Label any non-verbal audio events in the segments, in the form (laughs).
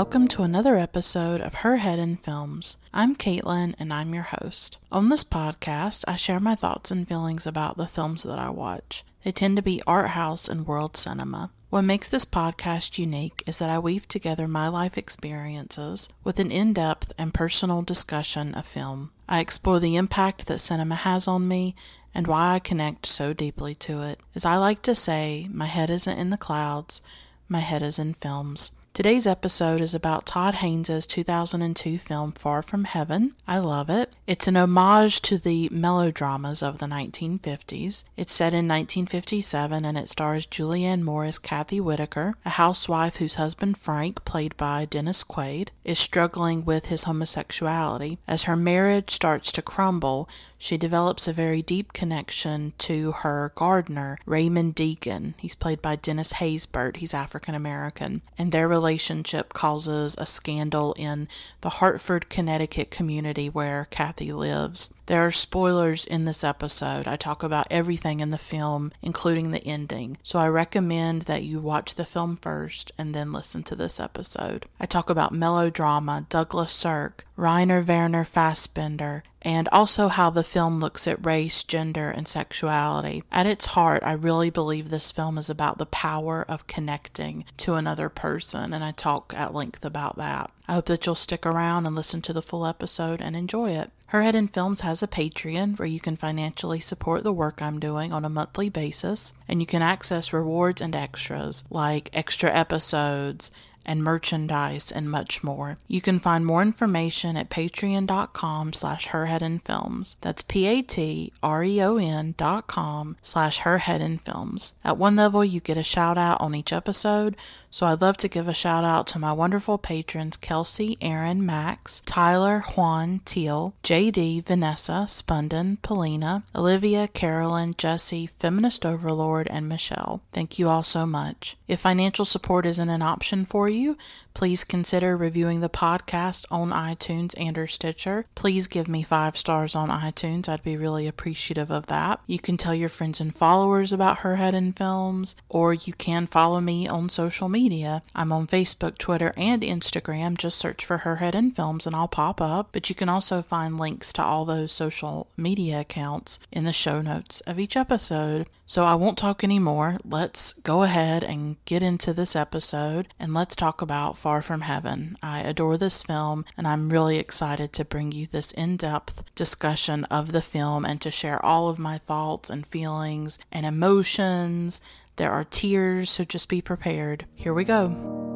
Welcome to another episode of Her Head in Films. I'm Caitlin, and I'm your host. On this podcast, I share my thoughts and feelings about the films that I watch. They tend to be art house and world cinema. What makes this podcast unique is that I weave together my life experiences with an in depth and personal discussion of film. I explore the impact that cinema has on me and why I connect so deeply to it. As I like to say, my head isn't in the clouds, my head is in films. Today's episode is about Todd Haynes' 2002 film Far From Heaven. I love it. It's an homage to the melodramas of the 1950s. It's set in 1957 and it stars Julianne Moore as Kathy Whitaker, a housewife whose husband Frank, played by Dennis Quaid, is struggling with his homosexuality. As her marriage starts to crumble, she develops a very deep connection to her gardener, Raymond Deacon. He's played by Dennis Haysbert. He's African American. And their relationship causes a scandal in the Hartford, Connecticut community where Kathy lives. There are spoilers in this episode. I talk about everything in the film, including the ending. So I recommend that you watch the film first and then listen to this episode. I talk about melodrama, Douglas Sirk, Rainer Werner Fassbinder, and also how the film looks at race, gender, and sexuality. At its heart, I really believe this film is about the power of connecting to another person, and I talk at length about that. I hope that you'll stick around and listen to the full episode and enjoy it. Her Head in Films has a Patreon where you can financially support the work I'm doing on a monthly basis, and you can access rewards and extras like extra episodes and merchandise and much more. You can find more information at patreon.com slash herheadinfilms. That's P-A-T-R-E-O-N dot com slash herheadinfilms. At one level, you get a shout out on each episode, so I'd love to give a shout out to my wonderful patrons Kelsey, Aaron, Max, Tyler, Juan, Teal, JD, Vanessa, Spunden, Polina, Olivia, Carolyn, Jesse, Feminist Overlord, and Michelle. Thank you all so much. If financial support isn't an option for you, please consider reviewing the podcast on iTunes and or Stitcher. Please give me five stars on iTunes. I'd be really appreciative of that. You can tell your friends and followers about Her Head in Films, or you can follow me on social media. I'm on Facebook, Twitter, and Instagram. Just search for Her Head in Films and I'll pop up. But you can also find links to all those social media accounts in the show notes of each episode. So I won't talk anymore. Let's go ahead and get into this episode and let's talk about Far From Heaven. I adore this film and I'm really excited to bring you this in depth discussion of the film and to share all of my thoughts and feelings and emotions. There are tears, so just be prepared. Here we go.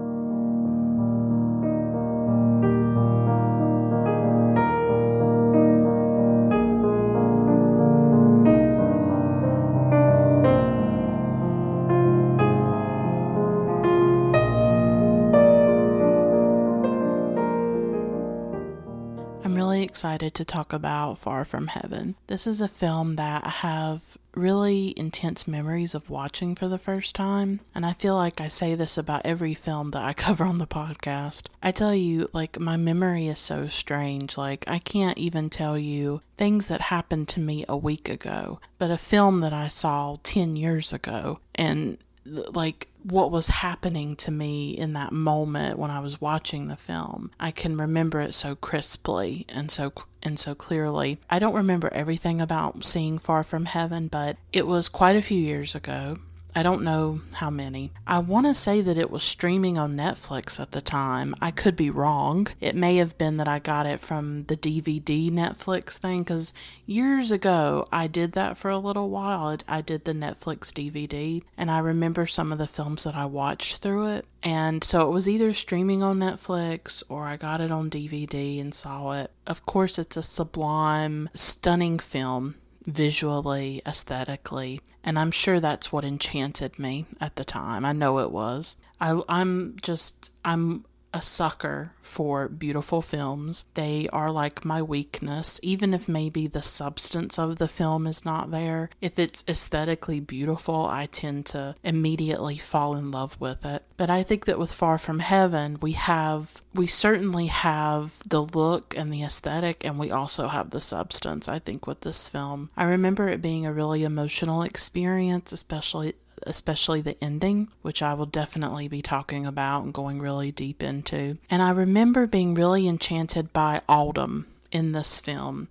Excited to talk about Far From Heaven. This is a film that I have really intense memories of watching for the first time. And I feel like I say this about every film that I (laughs) cover on the podcast. I tell you, like, my memory is so strange. Like, I can't even tell you things that happened to me a week ago, but a film that I saw 10 years ago. And like what was happening to me in that moment when I was watching the film. I can remember it so crisply and so and so clearly. I don't remember everything about seeing Far From Heaven, but it was quite a few years ago. I don't know how many. I want to say that it was streaming on Netflix at the time. I could be wrong. It may have been that I got it from the DVD Netflix thing because years ago I did that for a little while. I did the Netflix DVD and I remember some of the films that I watched through it. And so it was either streaming on Netflix or I got it on DVD and saw it. Of course, it's a sublime, stunning film visually, aesthetically, and I'm sure that's what enchanted me at the time. I know it was. I, I'm just, I'm a sucker for beautiful films. They are like my weakness, even if maybe the substance of the film is not there. If it's aesthetically beautiful, I tend to immediately fall in love with it. But I think that with Far From Heaven, we have, we certainly have the look and the aesthetic, and we also have the substance, I think, with this film. I remember it being a really emotional experience, especially especially the ending, which I will definitely be talking about and going really deep into. And I remember being really enchanted by autumn in this film.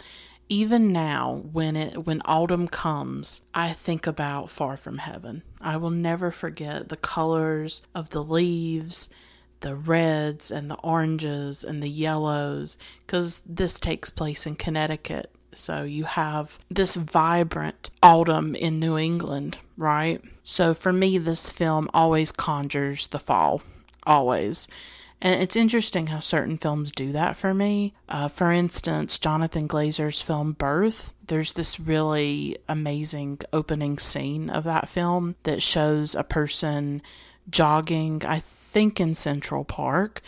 Even now, when it when autumn comes, I think about Far From Heaven. I will never forget the colors of the leaves the reds and the oranges and the yellows because this takes place in Connecticut. So you have this vibrant autumn in New England, right? So for me, this film always conjures the fall, always. And it's interesting how certain films do that for me. Uh, for instance, Jonathan Glazer's film Birth, there's this really amazing opening scene of that film that shows a person jogging, I think in Central Park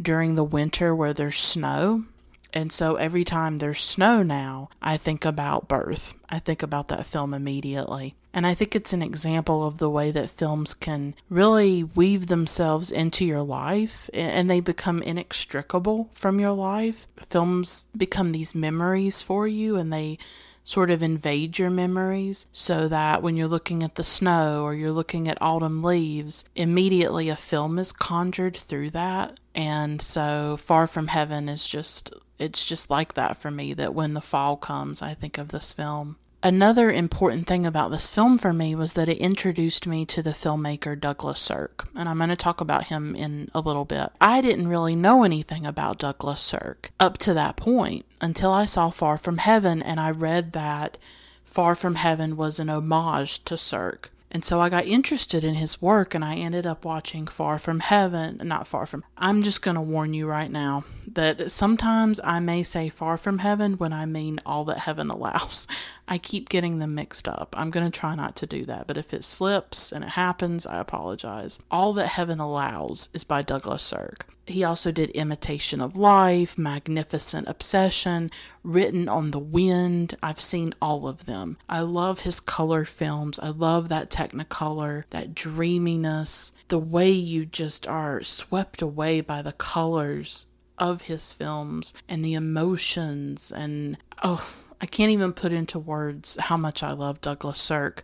during the winter where there's snow. And so every time there's snow now, I think about birth. I think about that film immediately. And I think it's an example of the way that films can really weave themselves into your life and they become inextricable from your life. Films become these memories for you and they sort of invade your memories so that when you're looking at the snow or you're looking at autumn leaves, immediately a film is conjured through that. And so Far From Heaven is just, it's just like that for me that when the fall comes, I think of this film. Another important thing about this film for me was that it introduced me to the filmmaker Douglas Sirk, and I'm going to talk about him in a little bit. I didn't really know anything about Douglas Sirk up to that point until I saw Far From Heaven and I read that Far From Heaven was an homage to Sirk. And so I got interested in his work and I ended up watching Far From Heaven. Not Far From. I'm just going to warn you right now that sometimes I may say Far From Heaven when I mean All That Heaven Allows. I keep getting them mixed up. I'm going to try not to do that, but if it slips and it happens, I apologize. All That Heaven Allows is by Douglas Sirk. He also did Imitation of Life, Magnificent Obsession, Written on the Wind. I've seen all of them. I love his color films. I love that technicolor, that dreaminess, the way you just are swept away by the colors of his films and the emotions and oh I can't even put into words how much I love Douglas Sirk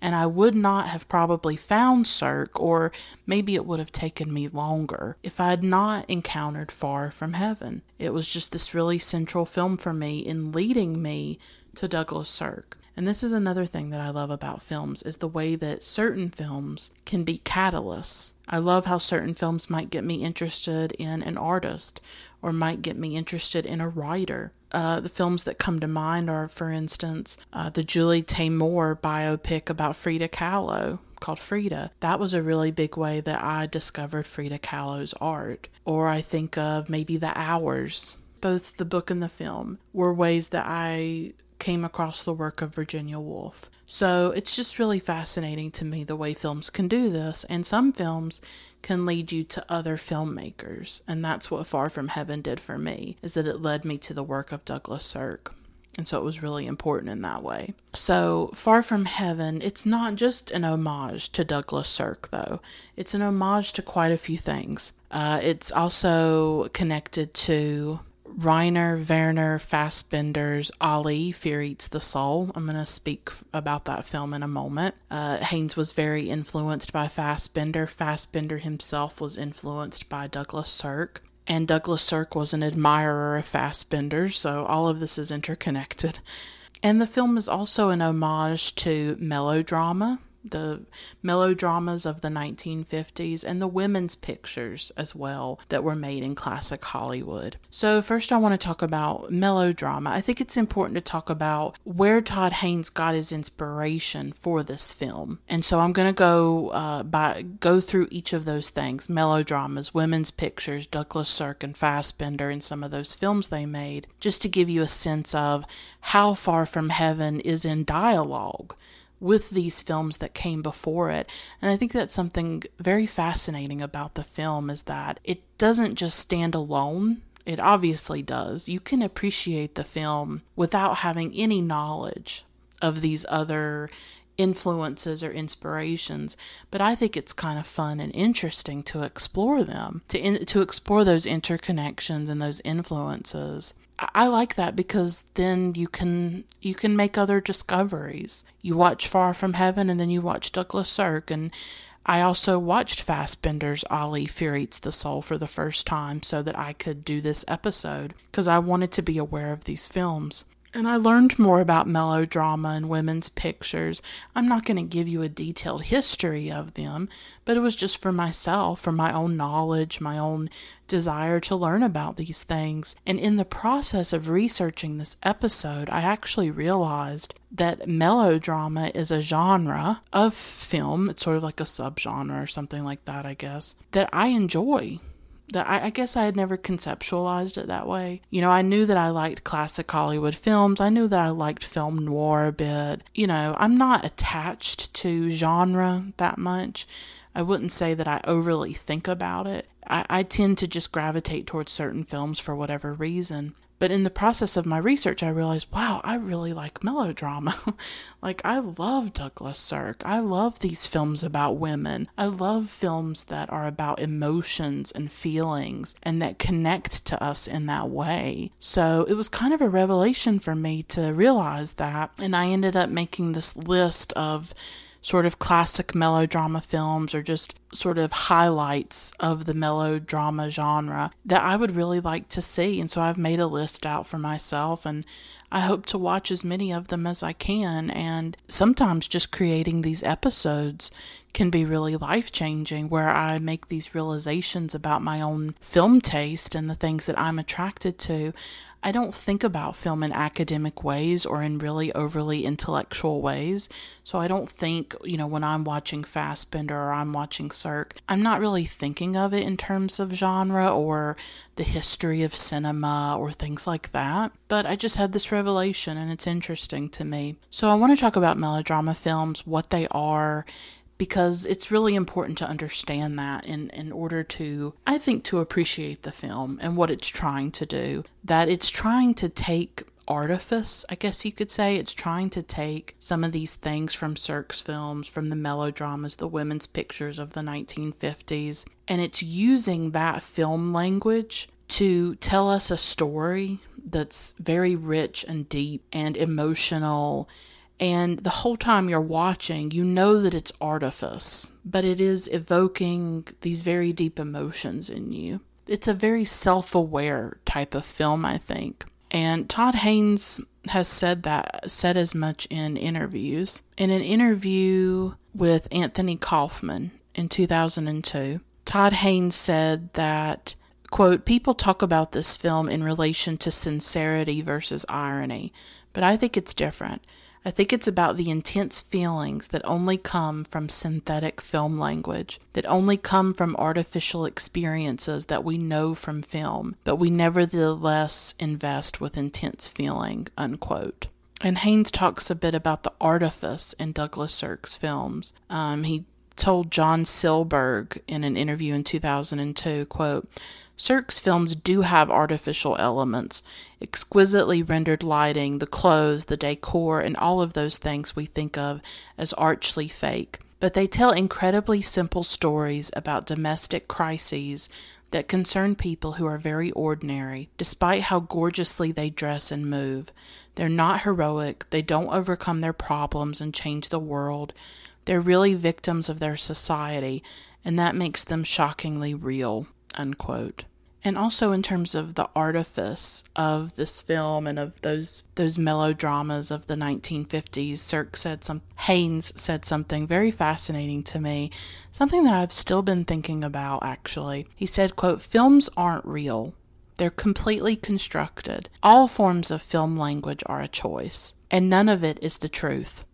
and I would not have probably found Sirk, or maybe it would have taken me longer, if I had not encountered Far From Heaven. It was just this really central film for me in leading me to Douglas Sirk. And this is another thing that I love about films is the way that certain films can be catalysts. I love how certain films might get me interested in an artist or might get me interested in a writer. Uh, the films that come to mind are, for instance, uh, the Julie Taymor biopic about Frida Kahlo called Frida. That was a really big way that I discovered Frida Kahlo's art. Or I think of maybe The Hours. Both the book and the film were ways that I came across the work of Virginia Woolf. So it's just really fascinating to me the way films can do this, and some films can lead you to other filmmakers, and that's what Far From Heaven did for me, is that it led me to the work of Douglas Sirk. And so it was really important in that way. So, Far From Heaven, it's not just an homage to Douglas Sirk, though. It's an homage to quite a few things. Uh, it's also connected to Rainer Werner Fassbinder's Ali, Fear Eats the Soul. I'm going to speak about that film in a moment. Uh, Haynes was very influenced by Fassbinder. Fassbinder himself was influenced by Douglas Sirk. And Douglas Sirk was an admirer of Fassbinder, so all of this is interconnected. And the film is also an homage to melodrama the melodramas of the 1950s and the women's pictures as well that were made in classic Hollywood. So, first, I want to talk about melodrama. I think it's important to talk about where Todd Haynes got his inspiration for this film. And so, I'm going to go uh, by go through each of those things melodramas, women's pictures, Douglas Sirk and Fassbinder, and some of those films they made, just to give you a sense of how far from heaven is in dialogue with these films that came before it. And I think that's something very fascinating about the film is that it doesn't just stand alone. It obviously does. You can appreciate the film without having any knowledge of these other influences or inspirations, but I think it's kind of fun and interesting to explore them, to in, to explore those interconnections and those influences. I, like that because then you can you can make other discoveries. You watch Far from Heaven and then you watch Douglas Sirk and I also watched Fassbinder's Ali Fear Eats the Soul for the first time so that I could do this episode because I wanted to be aware of these films. And I learned more about melodrama and women's pictures. I'm not going to give you a detailed history of them, but it was just for myself, for my own knowledge, my own desire to learn about these things. And in the process of researching this episode, I actually realized that melodrama is a genre of film. It's sort of like a subgenre or something like that, I guess, that I enjoy that I, I, guess I had never conceptualized it that way. You know, I knew that I liked classic Hollywood films. I knew that I liked film noir a bit. You know, I'm not attached to genre that much. I wouldn't say that I overly think about it. I, I tend to just gravitate towards certain films for whatever reason. But in the process of my research, I realized, wow, I really like melodrama. (laughs) like, I love Douglas Sirk. I love these films about women. I love films that are about emotions and feelings and that connect to us in that way. So it was kind of a revelation for me to realize that. And I ended up making this list of sort of classic melodrama films or just sort of highlights of the melodrama genre that I would really like to see. And so I've made a list out for myself and I hope to watch as many of them as I can. And sometimes just creating these episodes can be really life changing, where I make these realizations about my own film taste and the things that I'm attracted to. I don't think about film in academic ways or in really overly intellectual ways. So I don't think, you know, when I'm watching Fassbinder or I'm watching Sirk, I'm not really thinking of it in terms of genre or the history of cinema or things like that. But I just had this revelation and it's interesting to me. So I want to talk about melodrama films, what they are, because it's really important to understand that in, in order to, I think, to appreciate the film and what it's trying to do. That it's trying to take artifice, I guess you could say. It's trying to take some of these things from Sirk's films, from the melodramas, the women's pictures of the 1950s, and it's using that film language to tell us a story that's very rich and deep and emotional and the whole time you're watching, you know that it's artifice, but it is evoking these very deep emotions in you. It's a very self aware type of film, I think. And Todd Haynes has said that, said as much in interviews. In an interview with Anthony Kaufman in 2002, Todd Haynes said that, quote, people talk about this film in relation to sincerity versus irony, but I think it's different. I think it's about the intense feelings that only come from synthetic film language, that only come from artificial experiences that we know from film, but we nevertheless invest with intense feeling. Unquote. And Haynes talks a bit about the artifice in Douglas Sirk's films. Um, he told John Silberg in an interview in 2002, quote, Sirk's films do have artificial elements, exquisitely rendered lighting, the clothes, the decor, and all of those things we think of as archly fake. But they tell incredibly simple stories about domestic crises that concern people who are very ordinary, despite how gorgeously they dress and move. They're not heroic, they don't overcome their problems and change the world. They're really victims of their society, and that makes them shockingly real unquote. And also in terms of the artifice of this film and of those those melodramas of the 1950s, Sirk said some Haynes said something very fascinating to me, something that I've still been thinking about actually. He said, quote, "Films aren't real. They're completely constructed. All forms of film language are a choice, and none of it is the truth.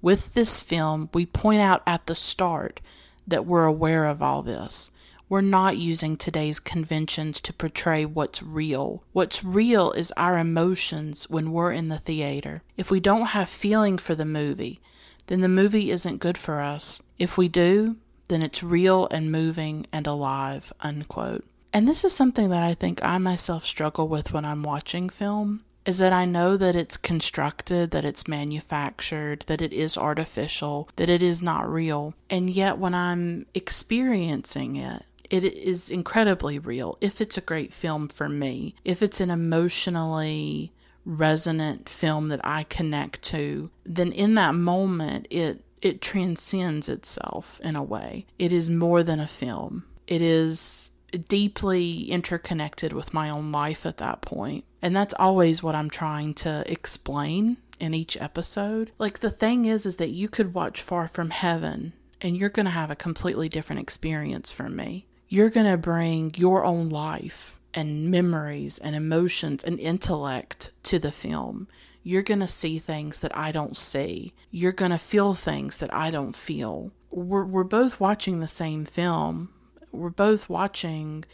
With this film, we point out at the start that we're aware of all this. We're not using today's conventions to portray what's real. What's real is our emotions when we're in the theater. If we don't have feeling for the movie, then the movie isn't good for us. If we do, then it's real and moving and alive. Unquote. And this is something that I think I myself struggle with when I'm watching film. is that I know that it's constructed, that it's manufactured, that it is artificial, that it is not real. And yet, when I'm experiencing it, it is incredibly real if it's a great film for me, if it's an emotionally resonant film that I connect to, then in that moment it it transcends itself in a way. It is more than a film. It is deeply interconnected with my own life at that point. And that's always what I'm trying to explain in each episode. Like the thing is is that you could watch Far From Heaven and you're going to have a completely different experience from me. You're going to bring your own life and memories and emotions and intellect to the film. You're going to see things that I don't see. You're going to feel things that I don't feel. We're, we're both watching the same film. We're both watching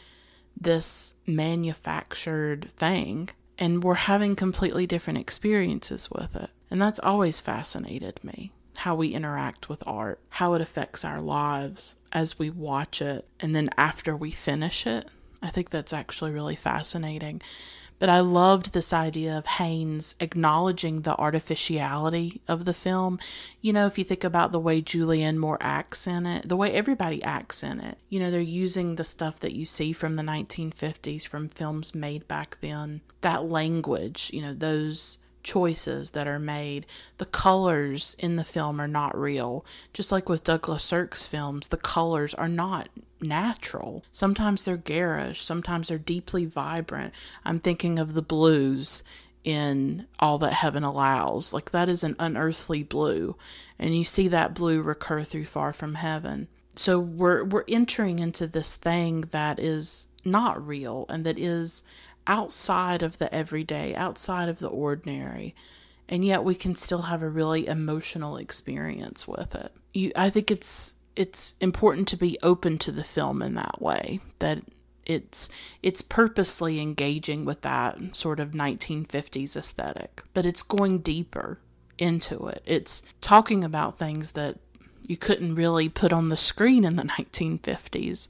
this manufactured thing, and we're having completely different experiences with it. And that's always fascinated me how we interact with art, how it affects our lives as we watch it, and then after we finish it. I think that's actually really fascinating. But I loved this idea of Haynes acknowledging the artificiality of the film. You know, if you think about the way Julianne Moore acts in it, the way everybody acts in it, you know, they're using the stuff that you see from the 1950s, from films made back then. That language, you know, those choices that are made. The colors in the film are not real. Just like with Douglas Sirk's films, the colors are not natural. Sometimes they're garish, sometimes they're deeply vibrant. I'm thinking of the blues in All That Heaven Allows. Like that is an unearthly blue, and you see that blue recur through Far From Heaven. So we're we're entering into this thing that is not real and that is outside of the everyday, outside of the ordinary, and yet we can still have a really emotional experience with it. You, I think it's it's important to be open to the film in that way that it's it's purposely engaging with that sort of 1950s aesthetic but it's going deeper into it it's talking about things that you couldn't really put on the screen in the (laughs) 1950s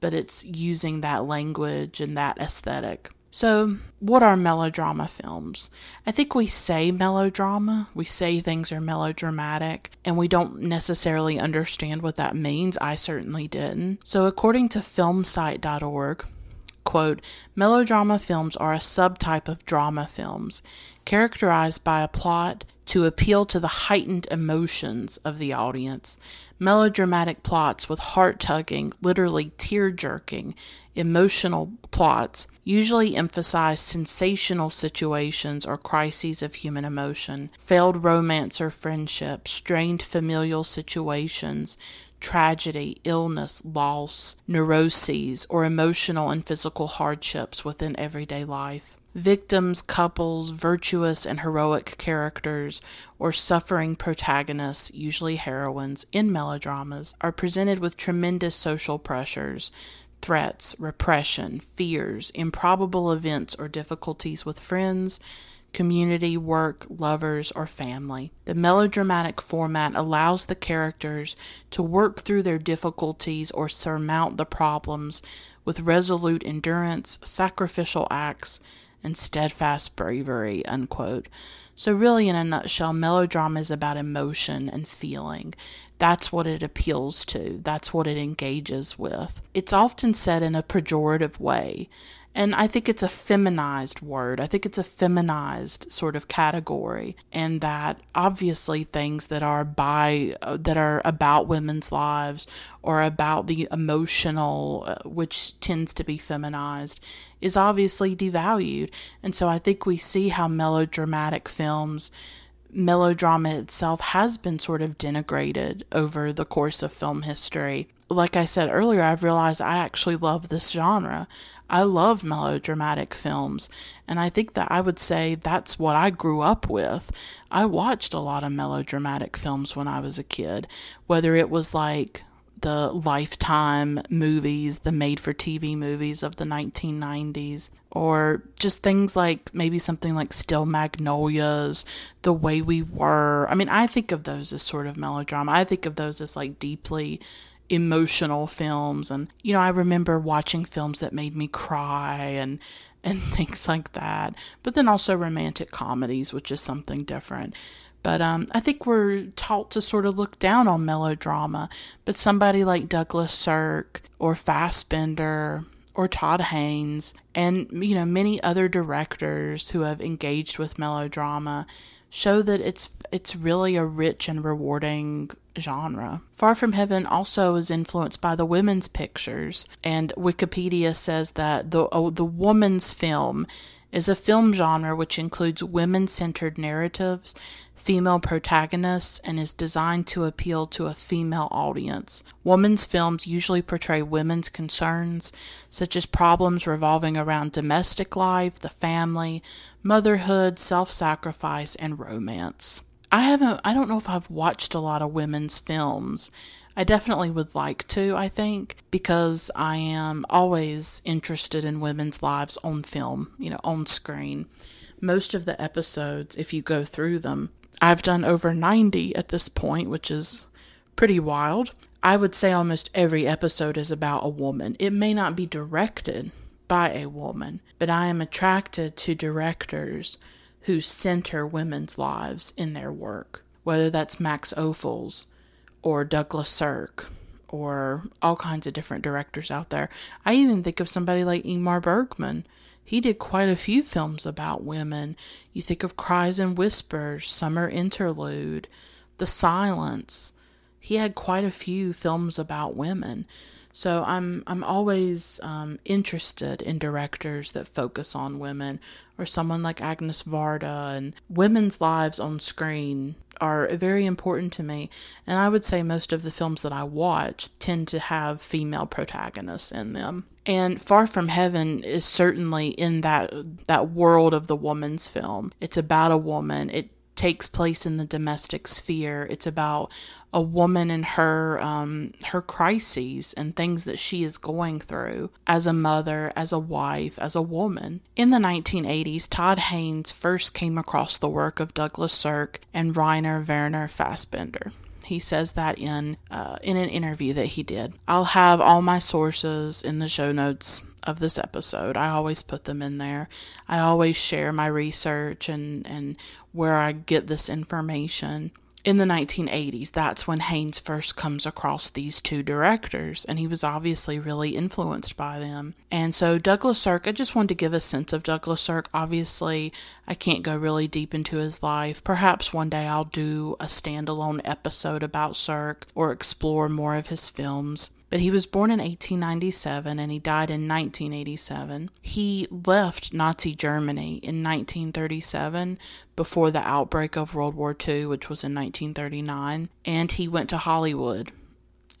but it's using that language and that aesthetic so, what are melodrama films? I think we say melodrama, we say things are melodramatic, and we don't necessarily understand what that means. I certainly didn't. So, according to filmsite.org, quote, melodrama films are a subtype of drama films, characterized by a plot to appeal to the heightened emotions of the audience. Melodramatic plots with heart tugging, literally tear jerking, emotional plots usually emphasize sensational situations or crises of human emotion, failed romance or friendship, strained familial situations, tragedy, illness, loss, neuroses, or emotional and physical hardships within everyday life. Victims, couples, virtuous and heroic characters, or suffering protagonists, usually heroines, in melodramas, are presented with tremendous social pressures, threats, repression, fears, improbable events or difficulties with friends, community, work, lovers, or family. The melodramatic format allows the characters to work through their difficulties or surmount the problems with resolute endurance, sacrificial acts, and steadfast bravery. Unquote. So, really, in a nutshell, melodrama is about emotion and feeling. That's what it appeals to, that's what it engages with. It's often said in a pejorative way. And I think it's a feminized word. I think it's a feminized sort of category, and that obviously things that are by uh, that are about women's lives or about the emotional, uh, which tends to be feminized, is obviously devalued. And so I think we see how melodramatic films melodrama itself has been sort of denigrated over the course of film history. Like I said earlier, I've realized I actually love this genre. I love melodramatic films, and I think that I would say that's what I grew up with. I watched a lot of melodramatic films when I was a kid, whether it was like the Lifetime movies, the made for TV movies of the 1990s, or just things like maybe something like Steel Magnolias, The Way We Were. I mean, I think of those as sort of melodrama. I think of those as like deeply emotional films and you know I remember watching films that made me cry and and (laughs) things like that. But then also romantic comedies, which is something different. But um, I think we're taught to sort of look down on melodrama. But somebody like Douglas Sirk or Fassbinder or Todd Haynes and you know many other directors who have engaged with melodrama show that it's it's really a rich and rewarding genre. Far From Heaven also is influenced by the women's pictures, and Wikipedia says that the oh, the woman's film is a film genre which includes women centered narratives, female protagonists, and is designed to appeal to a female audience. Women's films usually portray women's concerns, such as problems revolving around domestic life, the family, motherhood, self sacrifice, and romance. I haven't, I don't know if I've watched a lot of women's films. I definitely would like to, I think, because I am always interested in women's lives on film, you know, on screen. Most of the episodes, if you go through them, I've done over 90 at this point, which is pretty wild. I would say almost every episode is about a woman. It may not be directed by a woman, but I am attracted to directors who center women's lives in their work, whether that's Max Ophuls or Douglas Sirk or all kinds of different directors out there. I even think of somebody like Ingmar Bergman. He did quite a few films about women. You think of Cries and Whispers, Summer Interlude, The Silence. He had quite a few films about women. So I'm I'm always um, interested in directors that focus on women, or someone like Agnes Varda. And women's lives on screen are very important to me. And I would say most of the films that I watch tend to have female protagonists in them. And Far From Heaven is certainly in that that world of the woman's film. It's about a woman. It takes place in the domestic sphere. It's about a woman and her um, her crises and things that she is going through as a mother, as a wife, as a woman. In the 1980s, Todd Haynes first came across the work of Douglas Sirk and Rainer Werner Fassbinder. He says that in uh, in an interview that he did. I'll have all my sources in the show notes of this episode. I always put them in there. I always share my research and and where I get this information in the 1980s, that's when Haynes first comes across these two directors, and he was obviously really influenced by them. And so, Douglas Sirk, I just wanted to give a sense of Douglas Sirk. Obviously, I can't go really deep into his life. Perhaps one day I'll do a standalone episode about Sirk or explore more of his films but he was born in 1897 and he died in 1987. He left Nazi Germany in 1937 before the outbreak of World War II, which was in 1939, and he went to Hollywood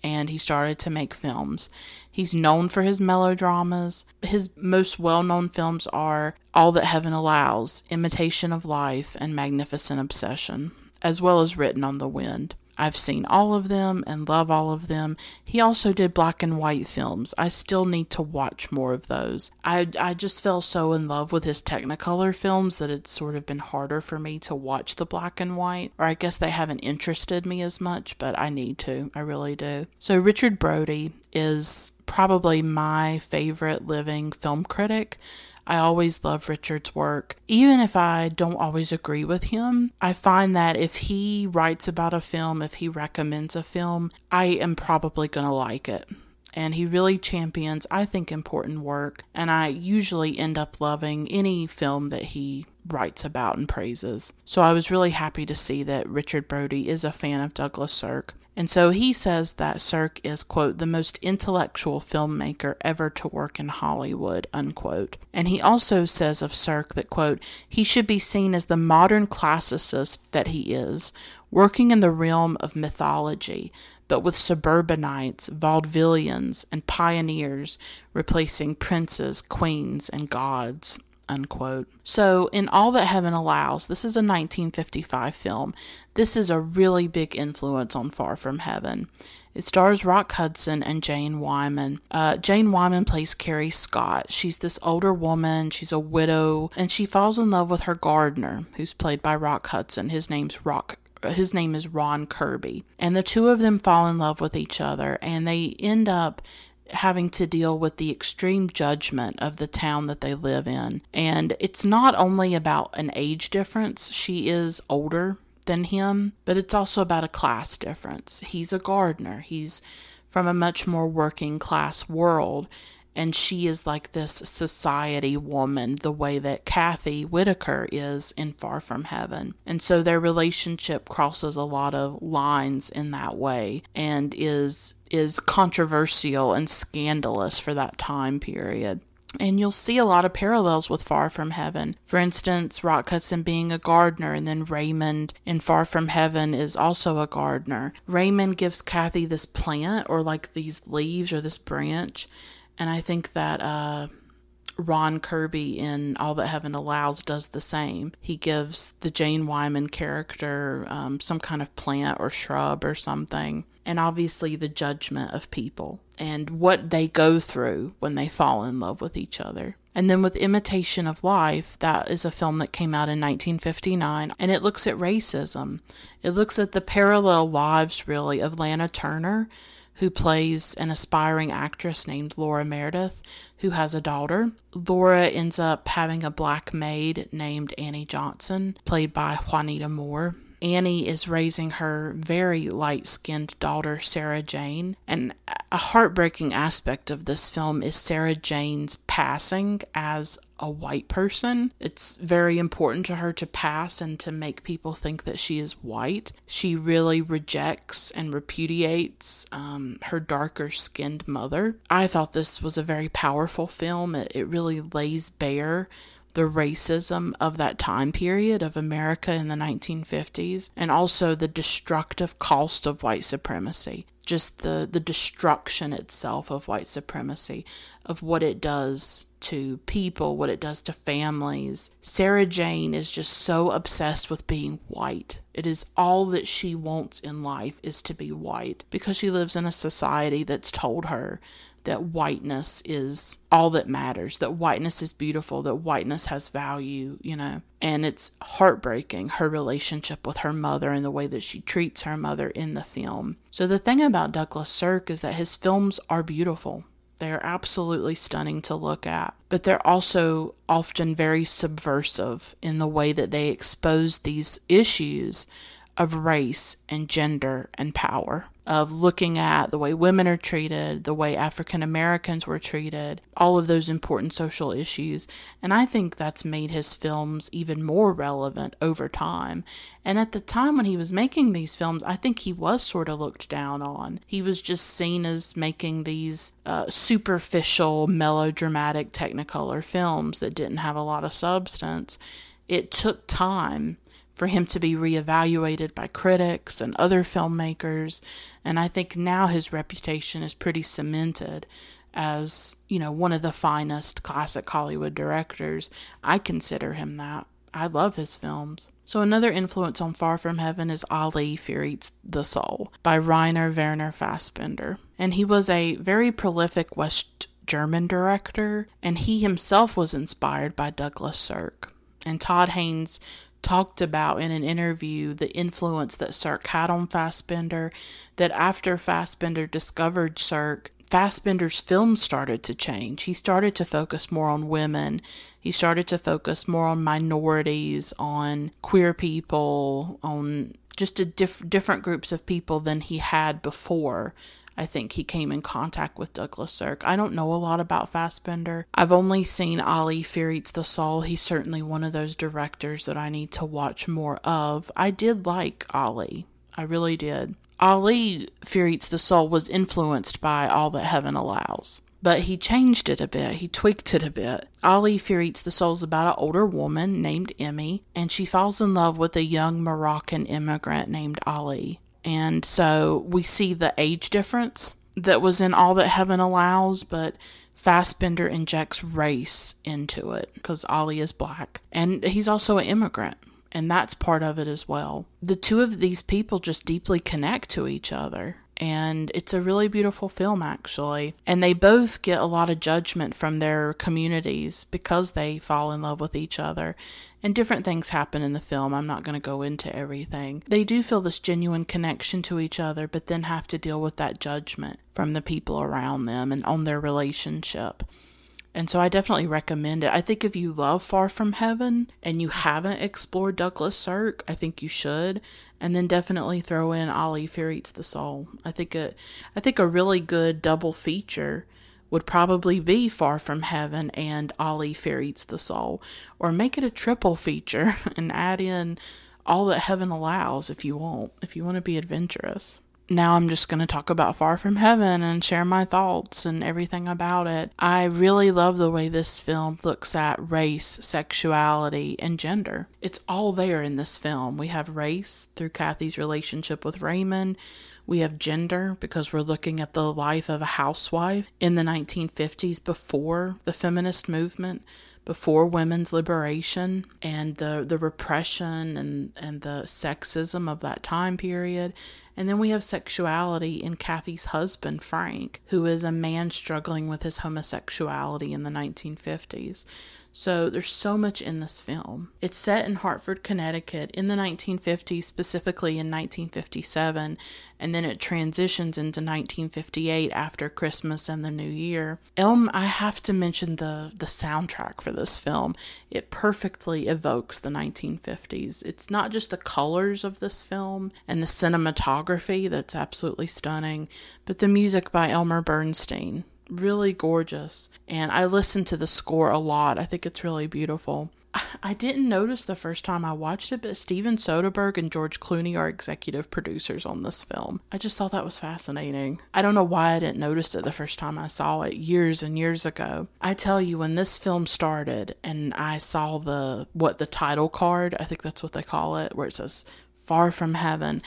and he started to make films. He's known for his melodramas. His most well known films are All That Heaven Allows, Imitation of Life, and Magnificent Obsession, as well as Written on the Wind. I've seen all of them and love all of them. He also did black and white films. I still need to watch more of those. I, I just fell so in love with his Technicolor films that it's sort of been harder for me to watch the black and white, or I guess they haven't interested me as much, but I need to. I really do. So, Richard Brody is probably my favorite living film critic. I always love Richard's work. Even if I don't always agree with him, I find that if he writes about a film, if he recommends a film, I am probably going to like it. And he really champions, I think, important work. And I usually end up loving any film that he writes about and praises. So I was really happy to see that Richard Brody is a fan of Douglas Sirk. And so he says that Sirk is, quote, the most intellectual filmmaker ever to work in Hollywood, unquote. And he also says of Sirk that, quote, he should be seen as the modern classicist that he is, working in the realm of mythology, but with suburbanites, vaudevillians, and pioneers replacing princes, queens, and gods, unquote. So, in All That Heaven Allows, this is a 1955 film. This is a really big influence on Far From Heaven. It stars Rock Hudson and Jane Wyman. Uh, Jane Wyman plays Carrie Scott. She's this older woman, she's a widow, and she falls in love with her gardener, who's played by Rock Hudson. His name's Rock his name is Ron Kirby. And the two of them fall in love with each other and they end up having to deal with the extreme judgment of the town that they live in. And it's not only about an age difference, she is older than him, but it's also about a class difference. He's a gardener, he's from a much more working class world and she is like this society woman, the way that Kathy Whitaker is in Far From Heaven. And so their relationship crosses a lot of lines in that way and is is controversial and scandalous for that time period. And you'll see a lot of parallels with Far From Heaven. For instance, Rock Hudson being a gardener, and then Raymond in Far From Heaven is also a gardener. Raymond gives Kathy this plant or like these leaves or this branch, and I think that uh, Ron Kirby in All That Heaven Allows does the same. He gives the Jane Wyman character um, some kind of plant or shrub or something, and obviously the judgment of people and what they go through when they fall in love with each other. And then with Imitation of Life, that is a film that came out in 1959, and it looks at racism. It looks at the parallel lives, really, of Lana Turner who plays an aspiring actress named Laura Meredith, who has a daughter. Laura ends up having a black maid named Annie Johnson, played by Juanita Moore. Annie is raising her very light skinned daughter, Sarah Jane. And a heartbreaking aspect of this film is Sarah Jane's passing as a white person. It's very important to her to pass and to make people think that she is white. She really rejects and repudiates um, her darker skinned mother. I thought this was a very powerful film. It, it really lays bare the racism of that time period of America in the 1950s and also the destructive cost of white supremacy just the the destruction itself of white supremacy of what it does to people what it does to families. Sarah jane is just so obsessed with being white. It is all that she wants in life is to be white because she lives in a society that's told her that whiteness is all that matters, that whiteness is beautiful, that whiteness has value, you know. And it's heartbreaking, her relationship with her mother and the way that she treats her mother in the film. So, the thing about Douglas Sirk is that his films are beautiful. They are absolutely stunning to look at, but they're also often very subversive in the way that they expose these issues of race and gender and power, of looking at the way women are treated, the way African Americans were treated, all of those important social issues. And I think that's made his films even more relevant over time. And at the time when he was making these films, I think he was sort of looked down on. He was just seen as making these uh, superficial, melodramatic, technicolor films that didn't have a lot of substance. It took time for him to be reevaluated by critics and other filmmakers. And I think now his reputation is pretty cemented as, you know, one of the finest classic Hollywood directors. I consider him that. I love his films. So another influence on Far From Heaven is Ali Fear the Soul by Rainer Werner Fassbinder. And he was a very prolific West German director, and he himself was inspired by Douglas Sirk. And Todd Haynes talked about in an interview the influence that Sirk had on Fassbinder, that after Fassbinder discovered Sirk, Fassbinder's films started to change. He started to focus more on women. He started to focus more on minorities, on queer people, on just a diff- different groups of people than he had before. I think he came in contact with Douglas Sirk. I don't know a lot about Fassbinder. I've only seen Ali Fear Eats the Soul. He's certainly one of those directors that I need to watch more of. I did like Ali. I really did. Ali Fear Eats the Soul was influenced by All That Heaven Allows. But he changed it a bit. He tweaked it a bit. Ali Fear Eats the Soul is about an older woman named Emmy, and she falls in love with a young Moroccan immigrant named Ali. And so we see the age difference that was in All That Heaven Allows, but Fassbinder injects race into it because Ali is black. And he's also an immigrant, and that's part of it as well. The two of these people just deeply connect to each other. And it's a really beautiful film actually. And they both get a lot of judgment from their communities because they fall in love with each other. And different things happen in the film. I'm not going to go into everything. They do feel this genuine connection to each other, but then have to deal with that judgment from the people around them and on their relationship. And so I definitely recommend it. I think if you love Far From Heaven and you haven't explored Douglas Sirk, I think you should. And then definitely throw in Ali Fear Eats the Soul. I think a I think a really good double feature would probably be Far From Heaven and Ali Fear Eats the Soul. Or make it a triple feature (laughs) and add in all that heaven allows if you want, if you want to be adventurous now I'm just going to talk about Far From Heaven and share my thoughts and everything about it. I really love the way this film looks at race, sexuality, and gender. It's all there in this film. We have race through Kathy's relationship with Raymond. We have gender because we're looking at the life of a housewife in the 1950s before the feminist movement before women's liberation and the, the repression and, and the sexism of that time period. And then we have sexuality in Kathy's husband, Frank, who is a man struggling with his homosexuality in the 1950s. So there's so much in this film. It's set in Hartford, Connecticut in the 1950s, specifically in 1957, and then it transitions into 1958 after Christmas and the New Year. Elm, I have to mention the the soundtrack for this film. It perfectly evokes the 1950s. It's not just the colors of this film and the cinematography that's absolutely stunning, but the music by Elmer Bernstein really gorgeous. And I listen to the score a lot. I think it's really beautiful. (sighs) I didn't notice the first time I watched it, but Steven Soderbergh and George Clooney are executive producers on this film. I just thought that was fascinating. I don't know why I didn't notice it the first time I saw it years and years ago. I tell you, when this film started and I saw the, what the title card, I think that's what they call it, where it says Far From Heaven,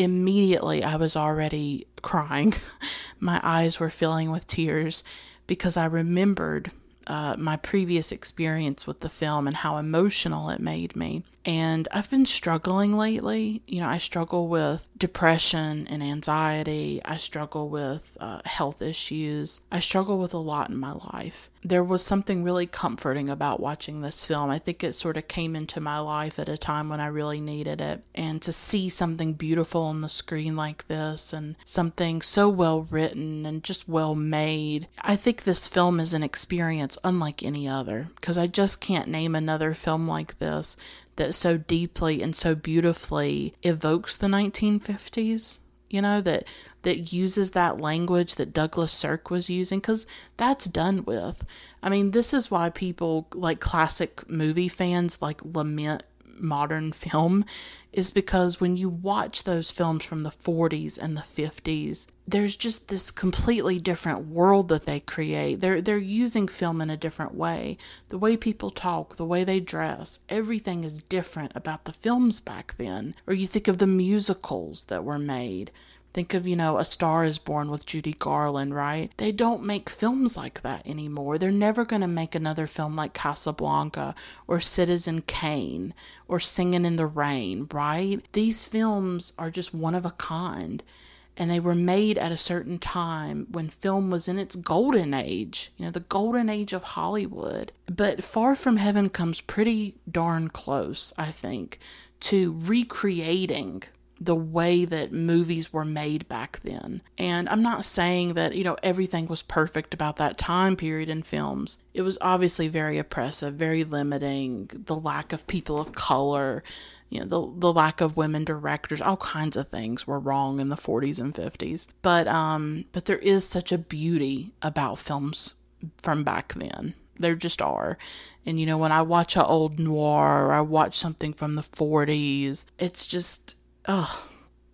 immediately I was already crying. (laughs) My eyes were filling with tears because I remembered uh, my previous experience with the film and how emotional it made me. And I've been struggling lately. You know, I struggle with depression and anxiety. I struggle with uh, health issues. I struggle with a lot in my life. There was something really comforting about watching this film. I think it sort of came into my life at a time when I really needed it. And to see something beautiful on the screen like this and something so well written and just well made, I think this film is an experience unlike any other because I just can't name another film like this that so deeply and so beautifully evokes the 1950s you know that that uses that language that Douglas Sirk was using cuz that's done with. I mean, this is why people like classic movie fans like lament modern film is because when you watch those films from the 40s and the 50s, there's just this completely different world that they create. They're they're using film in a different way. The way people talk, the way they dress, everything is different about the films back then. Or you think of the musicals that were made. Think of, you know, A Star is Born with Judy Garland, right? They don't make films like that anymore. They're never going to make another film like Casablanca or Citizen Kane or Singing in the Rain, right? These films are just one of a kind. And they were made at a certain time when film was in its golden age, you know, the golden age of Hollywood. But Far From Heaven comes pretty darn close, I think, to recreating the way that movies were made back then. And I'm not saying that, you know, everything was perfect about that time period in films. It was obviously very oppressive, very limiting, the lack of people of color, you know, the, the lack of women directors, all kinds of things were wrong in the 40s and 50s. But um but there is such a beauty about films from back then. There just are. And you know, when I watch an old noir or I watch something from the 40s, it's just oh,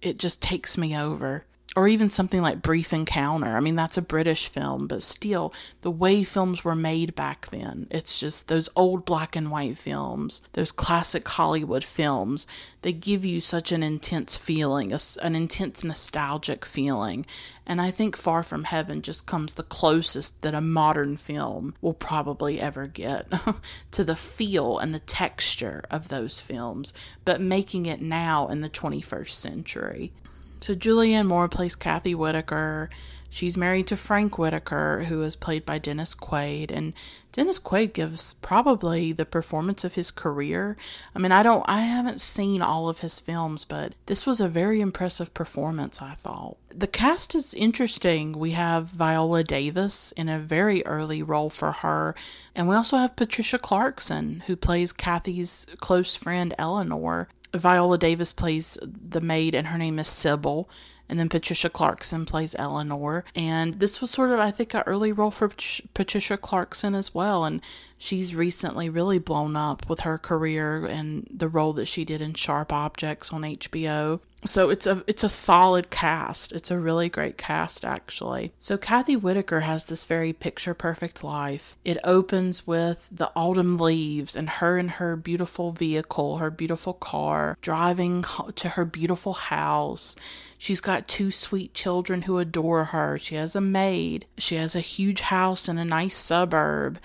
it just takes me over. Or even something like Brief Encounter. I mean, that's a British film, but still, the way films were made back then, it's just those old black and white films, those classic Hollywood films, they give you such an intense feeling, an intense nostalgic feeling. And I think Far From Heaven just comes the closest that a modern film will probably ever get (laughs) to the feel and the texture of those films, but making it now in the 21st century. So Julianne Moore plays Kathy Whitaker. She's married to Frank Whitaker, who is played by Dennis Quaid, and Dennis Quaid gives probably the performance of his career. I mean, I don't, I haven't seen all of his films, but this was a very impressive performance. I thought the cast is interesting. We have Viola Davis in a very early role for her, and we also have Patricia Clarkson, who plays Kathy's close friend Eleanor. Viola Davis plays the maid, and her name is Sybil and then Patricia Clarkson plays Eleanor. And this was sort of, I think, an early role for Patricia Clarkson as well. And she's recently really blown up with her career and the role that she did in Sharp Objects on HBO. So it's a it's a solid cast. It's a really great cast actually. So Kathy Whitaker has this very picture perfect life. It opens with the autumn leaves and her in her beautiful vehicle, her beautiful car, driving to her beautiful house. She's got two sweet children who adore her. She has a maid. She has a huge house in a nice suburb.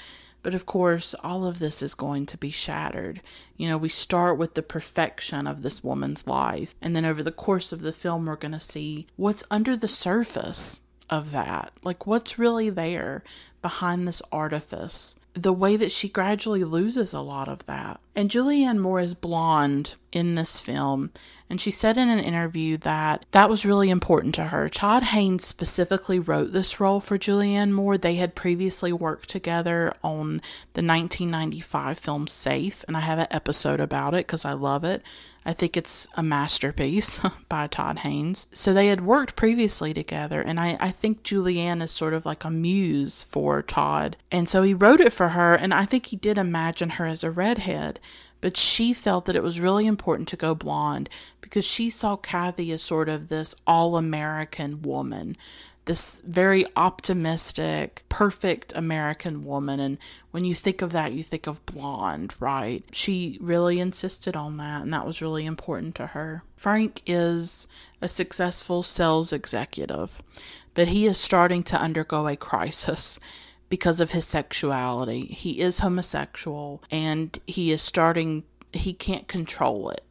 But of course, all of this is going to be shattered. You know, we start with the perfection of this woman's life, and then over the course of the film, we're going to see what's under the surface of that. Like, what's really there behind this artifice? The way that she gradually loses a lot of that. And Julianne Moore is blonde in this film, and she said in an interview that that was really important to her. Todd Haynes specifically wrote this role for Julianne Moore. They had previously worked together on the 1995 film Safe, and I have an episode about it because I love it. I think it's a masterpiece (laughs) by Todd Haynes. So they had worked previously together, and I, I think Julianne is sort of like a muse for Todd. And so he wrote it for her, and I think he did imagine her as a redhead but she felt that it was really important to go blonde because she saw Kathy as sort of this all American woman, this very optimistic, perfect American woman. And when you think of that, you think of blonde, right? She really insisted on that, and that was really important to her. Frank is a successful sales executive, but he is starting to undergo a crisis because of his sexuality. He is homosexual and he is starting, he can't control it.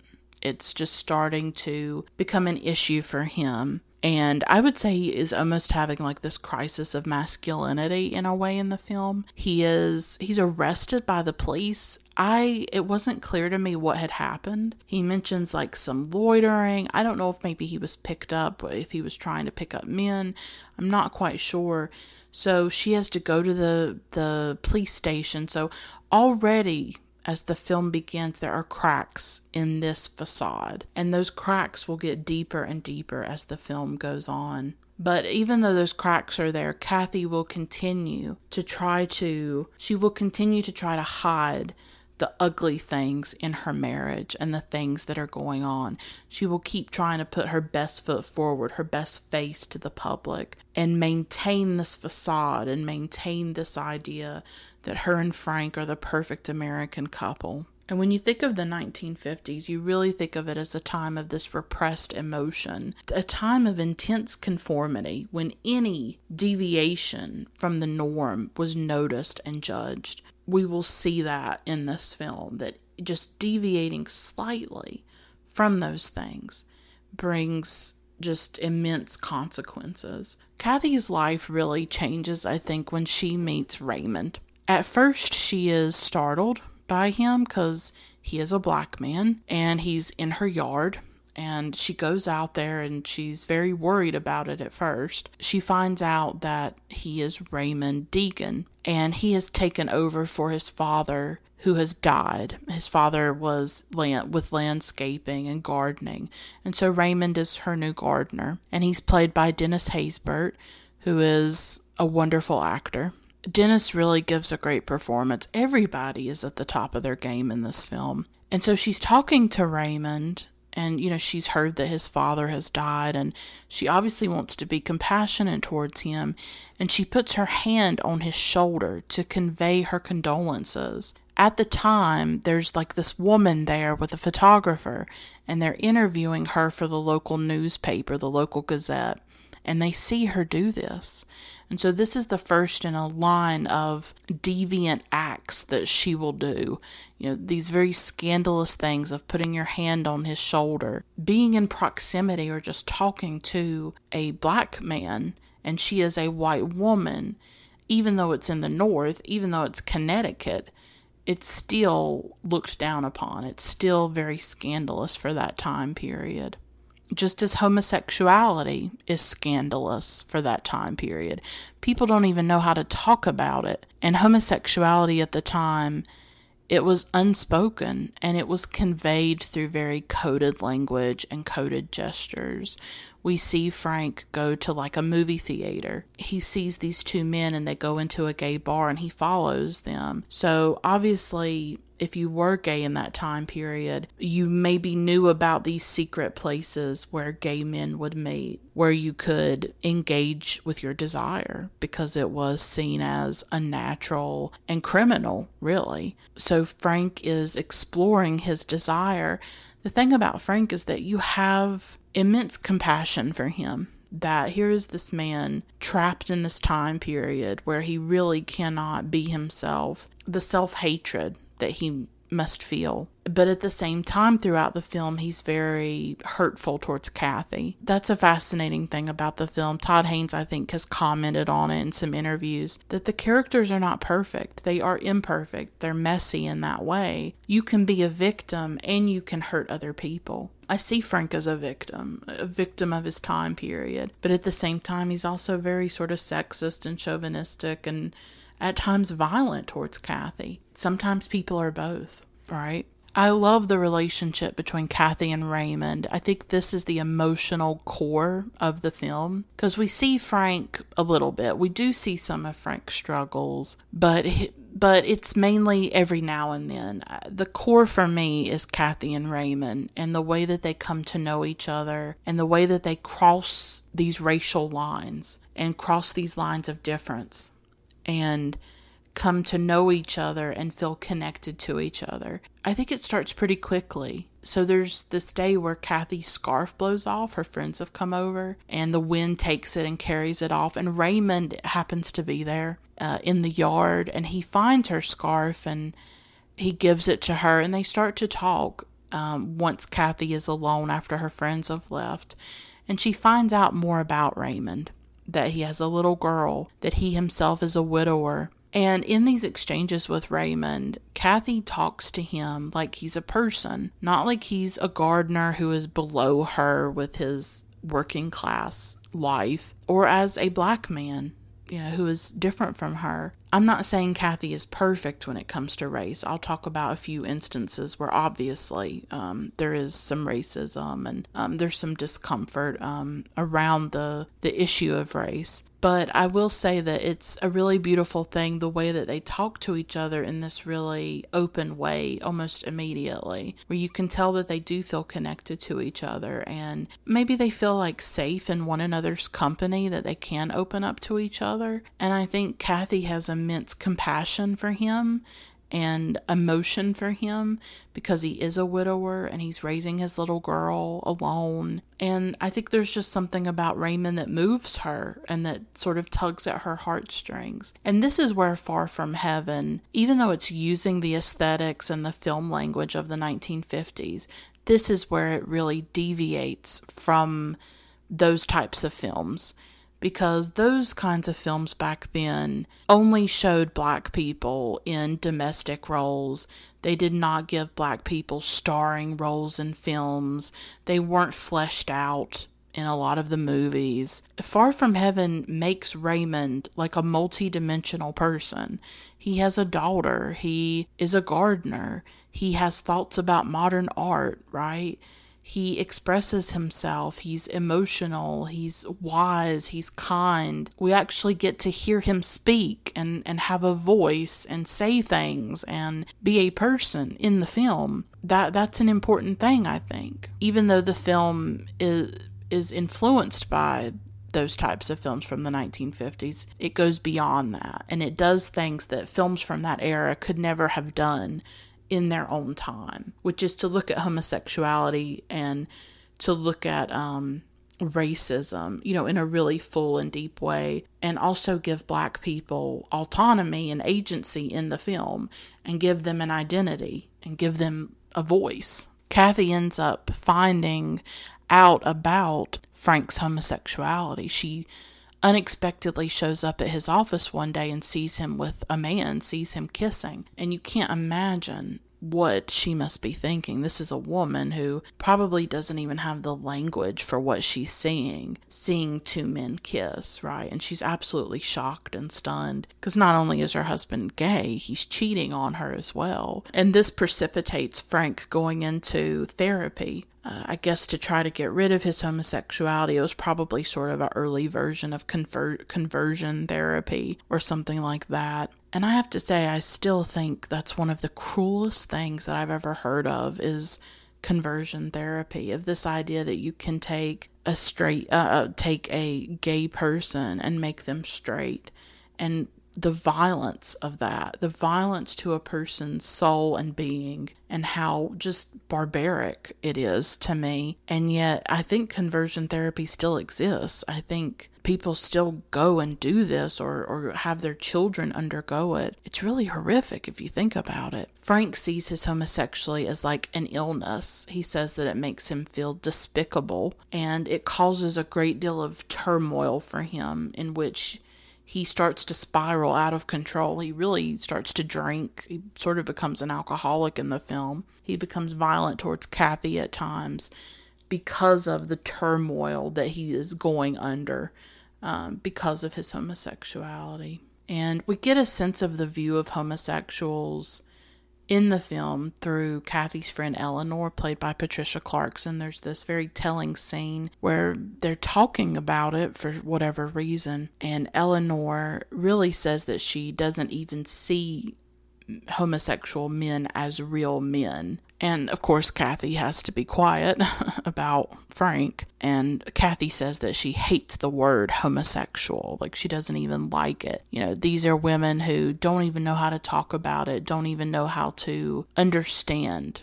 It's just starting to become an issue for him. And I would say he is almost having like this crisis of masculinity in a way in the film. He is he's arrested by the police. I it wasn't clear to me what had happened. He mentions like some loitering. I don't know if maybe he was picked up, if he was trying to pick up men. I'm not quite sure. So she has to go to the the police station. So already as the film begins, there are cracks in this facade, and those cracks will get deeper and deeper as the film goes on. But even though those cracks are there, Kathy will continue to try to, she will continue to try to hide the ugly things in her marriage and the things that are going on. She will keep trying to put her best foot forward, her best face to the public, and maintain this facade and maintain this idea that her and Frank are the perfect American couple. And when you think of the 1950s, you really think of it as a time of this repressed emotion, a time of intense conformity when any deviation from the norm was noticed and judged. We will see that in this film, that just deviating slightly from those things brings just immense consequences. Kathy's life really changes, I think, when she meets Raymond. At first, she is startled by him because he is a black man and he's in her yard. And she goes out there and she's very worried about it at first. She finds out that he is Raymond Deegan and he has taken over for his father who has died. His father was land, with landscaping and gardening, and so Raymond is her new gardener, and he's played by Dennis Haysbert, who is a wonderful actor. Dennis really gives a great performance. Everybody is at the top of their game in this film. And so she's talking to Raymond, and, you know, she's heard that his father has died, and she obviously wants to be compassionate towards him. And she puts her hand on his shoulder to convey her condolences. At the time, there's like this woman there with a photographer, and they're interviewing her for the local newspaper, the local gazette and they see her do this. And so this is the first in a line of deviant acts that she will do. You know, these very scandalous things of putting your hand on his shoulder, being in proximity or just talking to a black man, and she is a white woman, even though it's in the North, even though it's Connecticut it's still looked down upon. It's still very scandalous for that time period. Just as homosexuality is scandalous for that time period. People don't even know how to talk about it. And homosexuality at the time it was unspoken and it was conveyed through very coded language and coded gestures. We see Frank go to like a movie theater. He sees these two men and they go into a gay bar and he follows them. So obviously, if you were gay in that time period, you maybe knew about these secret places where gay men would meet, where you could engage with your desire because it was seen as unnatural and criminal, really. So Frank is exploring his desire. The thing about Frank is that you have immense compassion for him that here is this man trapped in this time period where he really cannot be himself. The self hatred that he must feel. But at the same time, throughout the film, he's very hurtful towards Kathy. That's a fascinating thing about the film. Todd Haynes, I think, has commented on it in some interviews that the characters are not perfect. They are imperfect. They're messy in that way. You can be a victim and you can hurt other people. I see Frank as a victim, a victim of his time period. But at the same time, he's also very sort of sexist and chauvinistic and at times violent towards Kathy. Sometimes people are both, right? I love the relationship between Kathy and Raymond. I think this is the emotional core of the film because we see Frank a little bit. We do see some of Frank's struggles, but but it's mainly every now and then. Uh, the core for me is Kathy and Raymond and the way that they come to know each other and the way that they cross these racial lines and cross these lines of difference and come to know each other and feel connected to each other. I think it starts pretty quickly. So there's this day where Kathy's scarf blows off. Her friends have come over, and the wind takes it and carries it off. And Raymond happens to be there uh, in the yard, and he finds her scarf and he gives it to her, and they start to talk. Um, once Kathy is alone after her friends have left, and she finds out more about Raymond that he has a little girl, that he himself is a widower. And in these exchanges with Raymond, Kathy talks to him like he's a person, not like he's a gardener who is below her with his working class life, or as a black man you know, who is different from her. I'm not saying Kathy is perfect when it comes to race. I'll talk about a few instances where obviously um, there is some racism and um, there's some discomfort um, around the the issue of race. But I will say that it's a really beautiful thing the way that they talk to each other in this really open way almost immediately, where you can tell that they do feel connected to each other and maybe they feel like safe in one another's company, that they can open up to each other. And I think Kathy has immense compassion for him and emotion for him because he is a widower and he's raising his little girl alone. And I think there's just something about Raymond that moves her and that sort of tugs at her heartstrings. And this is where Far From Heaven, even though it's using the aesthetics and the film language of the 1950s, this is where it really deviates from those types of films because those kinds of films back then only showed black people in domestic roles. They did not give black people starring roles in films. They weren't fleshed out in a lot of the movies. Far From Heaven makes Raymond like a multi-dimensional person. He has a daughter, he is a gardener, he has thoughts about modern art, right? He expresses himself. He's emotional. He's wise. He's kind. We actually get to hear him speak and, and have a voice and say things and be a person in the film. That that's an important thing, I think. Even though the film is is influenced by those types of films from the 1950s. It goes beyond that and it does things that films from that era could never have done in their own time, which is to look at homosexuality and to look at um, racism, you know, in a really full and deep way, and also give black people autonomy and agency in the film and give them an identity and give them a voice. Kathy ends up finding out about Frank's homosexuality. She unexpectedly shows up at his office one day and sees him with a man, sees him kissing. And you can't imagine what she must be thinking. This is a woman who probably doesn't even have the language for what she's seeing, seeing two men kiss, right? And she's absolutely shocked and stunned because not only is her husband gay, he's cheating on her as well. And this precipitates Frank going into therapy uh, I guess to try to get rid of his homosexuality. It was probably sort of an early version of conver- conversion therapy or something like that. And I have to say, I still think that's one of the cruelest things that I've ever heard of is conversion therapy of this idea that you can take a straight uh, uh take a gay person and make them straight and the violence of that, the violence to a person's soul and being, and how just barbaric it is to me. And yet, I think conversion therapy still exists. I think people still go and do this or, or have their children undergo it. It's really horrific if you think about it. Frank sees his homosexuality as like an illness. He says that it makes him feel despicable and it causes a great deal of turmoil for him, in which he starts to spiral out of control. He really starts to drink. He sort of becomes an alcoholic in the film. He becomes violent towards Kathy at times because of the turmoil that he is going under um, because of his homosexuality. And we get a sense of the view of homosexuals in the film through Kathy's friend Eleanor, played by Patricia Clarkson. There's this very telling scene where they're talking about it for whatever reason, and Eleanor really says that she doesn't even see homosexual men as real men. And of course, Kathy has to be quiet (laughs) about Frank. And Kathy says that she hates the word homosexual. Like, she doesn't even like it. You know, these are women who don't even know how to talk about it, don't even know how to understand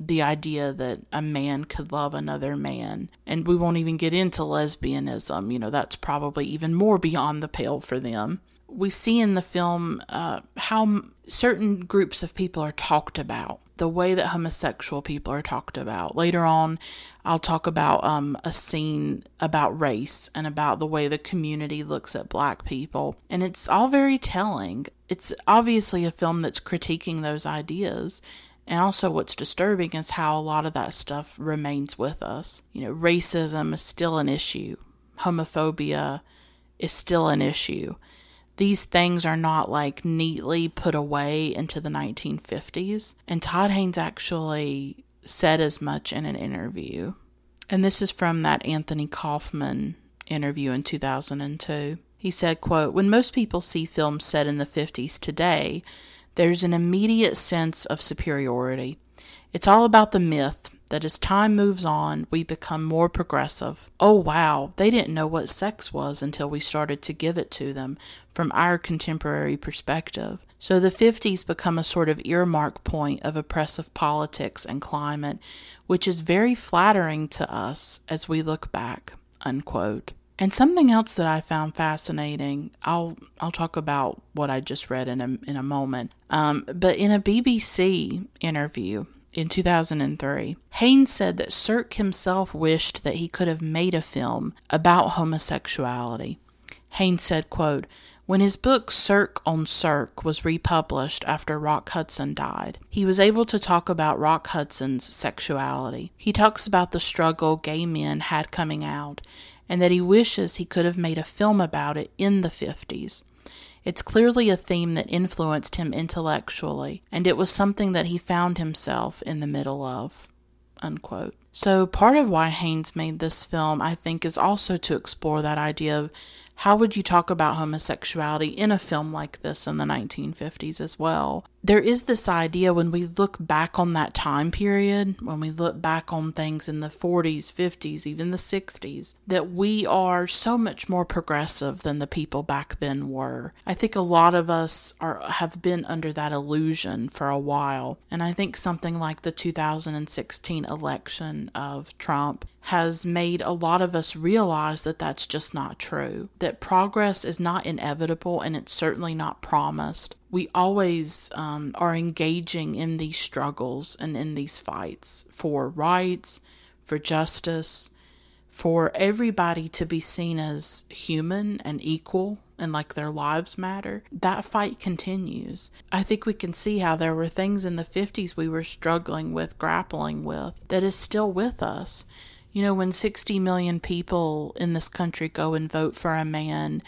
the idea that a man could love another man. And we won't even get into lesbianism. You know, that's probably even more beyond the pale for them we see in the film uh, how certain groups of people are talked about, the way that homosexual people are talked about. Later on, I'll talk about um, a scene about race and about the way the community looks at black people. And it's all very telling. It's obviously a film that's critiquing those ideas. And also, what's disturbing is how a lot of that stuff remains with us. You know, racism is still an issue, homophobia is still an issue these things are not like neatly put away into the 1950s. And Todd Haynes actually said as much in an interview. And this is from that Anthony Kaufman interview in 2002. He said, quote, "When most people see films set in the 50s today, there's an immediate sense of superiority. It's all about the myth, that as time moves on, we become more progressive. Oh, wow, they didn't know what sex was until we started to give it to them from our contemporary perspective. So the 50s become a sort of earmark point of oppressive politics and climate, which is very flattering to us as we look back. Unquote. And something else that I found fascinating, I'll I'll talk about what I just read in a in a moment. Um, but in a BBC interview, in 2003. Haynes said that Sirk himself wished that he could have made a film about homosexuality. Haynes said, quote, when his book Sirk on Sirk was republished after Rock Hudson died, he was able to talk about Rock Hudson's sexuality. He talks about the struggle gay men had coming out and that he wishes he could have made a film about it in the 50s. It's clearly a theme that influenced him intellectually, and it was something that he found himself in the middle of. Unquote. So, part of why Haynes made this film, I think, is also to explore that idea of how would you talk about homosexuality in a film like this in the 1950s as well? There is this idea when we look back on that time period, when we look back on things in the 40s, 50s, even the 60s, that we are so much more progressive than the people back then were. I think a lot of us are have been under that illusion for a while, and I think something like the 2016 election of Trump has made a lot of us realize that that's just not true. That progress is not inevitable and it's certainly not promised. We always um, are engaging in these struggles and in these fights for rights, for justice, for everybody to be seen as human and equal and like their lives matter, that fight continues. I think we can see how there were things in the 50s we were struggling with, grappling with, that is still with us. You know, when 60 million people in this country go and vote for a man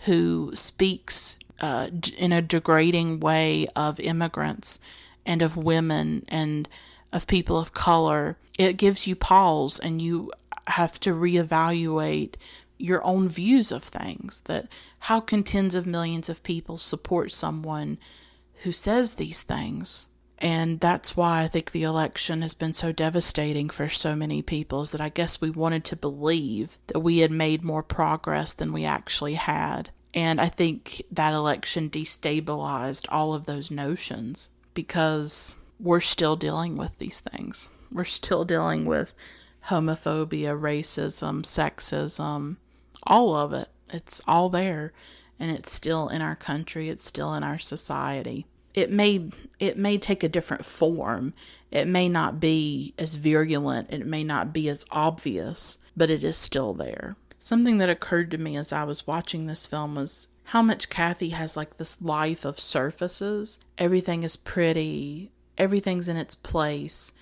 who speaks uh, in a degrading way of immigrants and of women and of people of color, it gives you pause and you have to reevaluate your own views of things. That how can tens of millions of people support someone who says these things? And that's why I think the election has been so devastating for so many people, is that I guess we wanted to believe that we had made more progress than we actually had. And I think that election destabilized all of those notions because we're still dealing with these things. We're still dealing with homophobia, racism, sexism, all of it. It's all there and it's still in our country, it's still in our society it may it may take a different form. It may not be as virulent, it may not be as obvious, but it is still there. Something that occurred to me as I was watching this film was how much Kathy has like this life of surfaces. Everything is pretty, everything's in its place.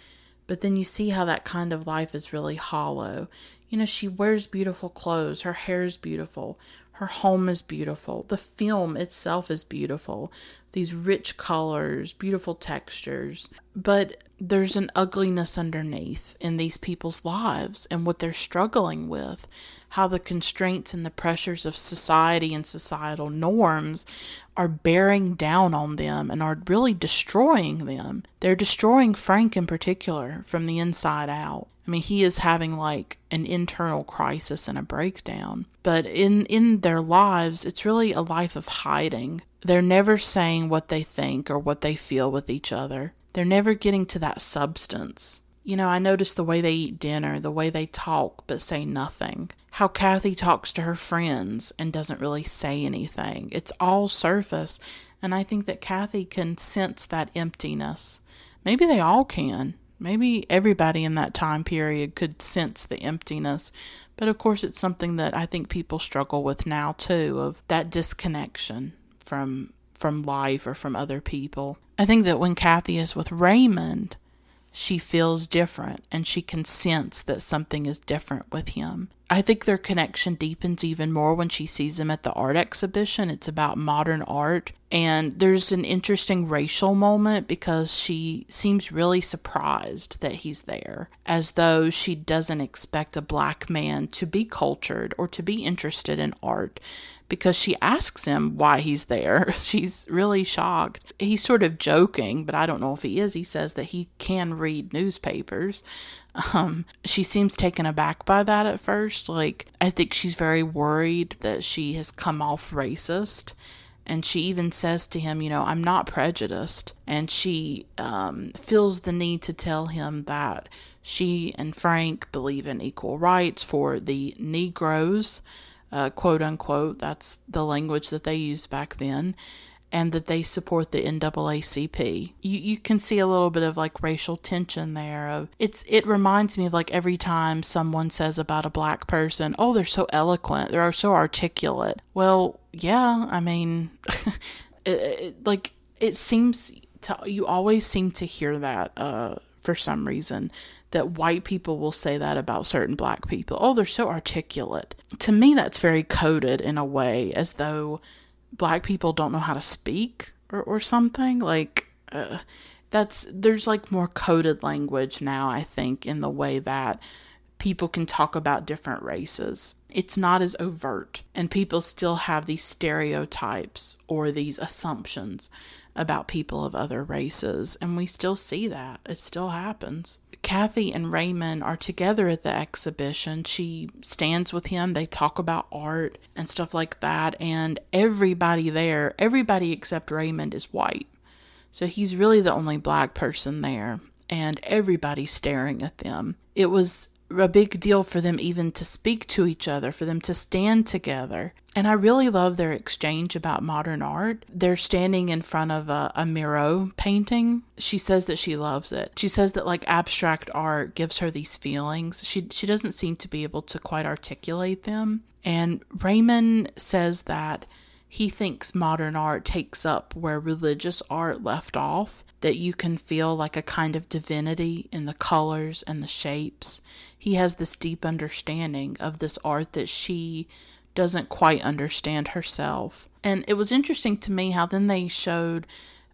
But then you see how that kind of life is really hollow. You know, she wears beautiful clothes, her hair is beautiful, her home is beautiful. The film itself is beautiful. These rich colors, beautiful textures. But there's an ugliness underneath in these people's lives and what they're struggling with. How the constraints and the pressures of society and societal norms are bearing down on them and are really destroying them. They're destroying Frank in particular from the inside out. I mean, he is having like an internal crisis and a breakdown. But in in their lives, it's really a life of hiding. They're never saying what they think or what they feel with each other. They're never getting to that substance. You know, I notice the way they eat dinner, the way they talk but say nothing. How Kathy talks to her friends and doesn't really say anything. It's all surface, and I think that Kathy can sense that emptiness. Maybe they all can. Maybe everybody in that time period could sense the emptiness. But of course, it's something that I think people struggle with now too of that disconnection from from life or from other people. I think that when Kathy is with Raymond, she feels different and she can sense that something is different with him. I think their connection deepens even more when she sees him at the art exhibition. It's about modern art. And there's an interesting racial moment because she seems really surprised that he's there, as though she doesn't expect a black man to be cultured or to be interested in art because she asks him why he's there. (laughs) She's really shocked. He's sort of joking, but I don't know if he is. He says that he can read newspapers. Um, she seems taken aback by that at first. Like, I think she's very worried that she has come off racist. And she even says to him, You know, I'm not prejudiced. And she um, feels the need to tell him that she and Frank believe in equal rights for the Negroes, uh, quote unquote. That's the language that they used back then and that they support the NAACP. You you can see a little bit of like racial tension there. Of it's it reminds me of like every time someone says about a black person, "Oh, they're so eloquent. They're so articulate." Well, yeah, I mean, (laughs) it, it, like it seems to you always seem to hear that uh, for some reason that white people will say that about certain black people. Oh, they're so articulate. To me, that's very coded in a way, as though black people don't know how to speak or, or something like uh, that's there's like more coded language now i think in the way that people can talk about different races it's not as overt, and people still have these stereotypes or these assumptions about people of other races, and we still see that. It still happens. Kathy and Raymond are together at the exhibition. She stands with him. They talk about art and stuff like that. And everybody there, everybody except Raymond, is white. So he's really the only black person there. And everybody's staring at them. It was a big deal for them even to speak to each other, for them to stand together. And I really love their exchange about modern art. They're standing in front of a, a Miro painting. She says that she loves it. She says that like abstract art gives her these feelings. She she doesn't seem to be able to quite articulate them. And Raymond says that he thinks modern art takes up where religious art left off, that you can feel like a kind of divinity in the colors and the shapes. He has this deep understanding of this art that she doesn't quite understand herself. And it was interesting to me how then they showed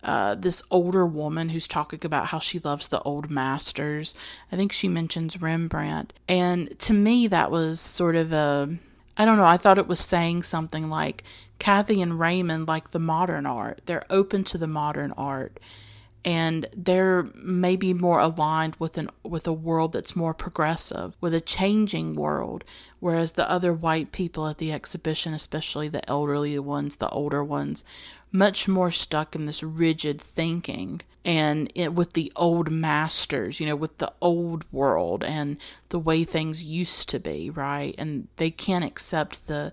uh, this older woman who's talking about how she loves the old masters. I think she mentions Rembrandt. And to me, that was sort of a, I don't know, I thought it was saying something like, Kathy and Raymond like the modern art. They're open to the modern art and they're maybe more aligned with an with a world that's more progressive, with a changing world, whereas the other white people at the exhibition, especially the elderly ones, the older ones, much more stuck in this rigid thinking and it, with the old masters, you know, with the old world and the way things used to be, right? And they can't accept the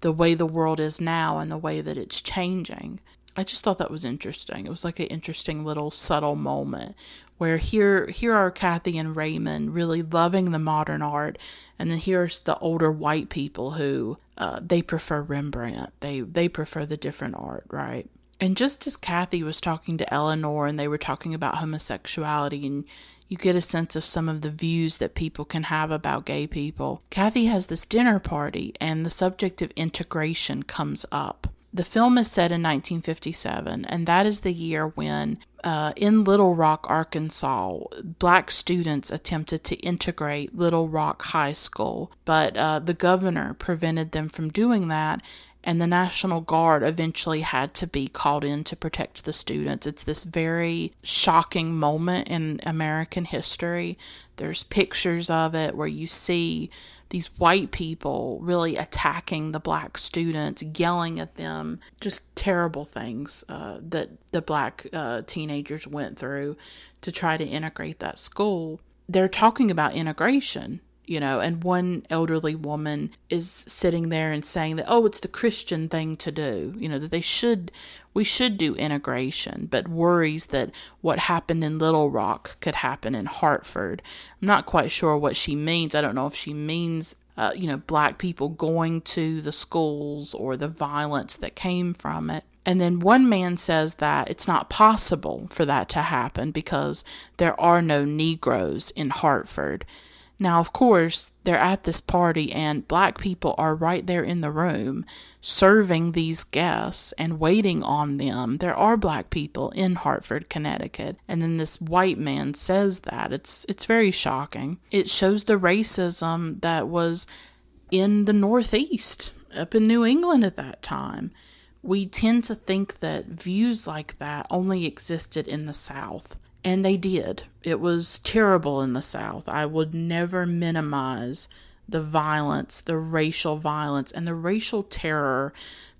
the way the world is now and the way that it's changing. I just thought that was interesting. It was like an interesting little subtle moment where here here are Kathy and Raymond really loving the modern art, and then here's the older white people who uh, they prefer Rembrandt. They they prefer the different art, right? And just as Kathy was talking to Eleanor and they were talking about homosexuality and you get a sense of some of the views that people can have about gay people. Kathy has this dinner party and the subject of integration comes up. The film is set in 1957, and that is the year when, uh, in Little Rock, Arkansas, black students attempted to integrate Little Rock High School, but uh, the governor prevented them from doing that and the National Guard eventually had to be called in to protect the students. It's this very shocking moment in American history. There's pictures of it where you see these white people really attacking the black students, yelling at them, just terrible things uh, that the black uh, teenagers went through to try to integrate that school. They're talking about integration you know, and one elderly woman is sitting there and saying that, oh, it's the Christian thing to do, you know, that they should, we should do integration, but worries that what happened in Little Rock could happen in Hartford. I'm not quite sure what she means. I don't know if she means, uh, you know, black people going to the schools or the violence that came from it. And then one man says that it's not possible for that to happen because there are no Negroes in Hartford. Now, of course, they're at this party, and black people are right there in the room serving these guests and waiting on them. There are black people in Hartford, Connecticut, and then this white man says that. It's it's very shocking. It shows the racism that was in the Northeast, up in New England at that time. We tend to think that views like that only existed in the South. And they did. It was terrible in the South. I would never minimize the violence, the racial violence, and the racial terror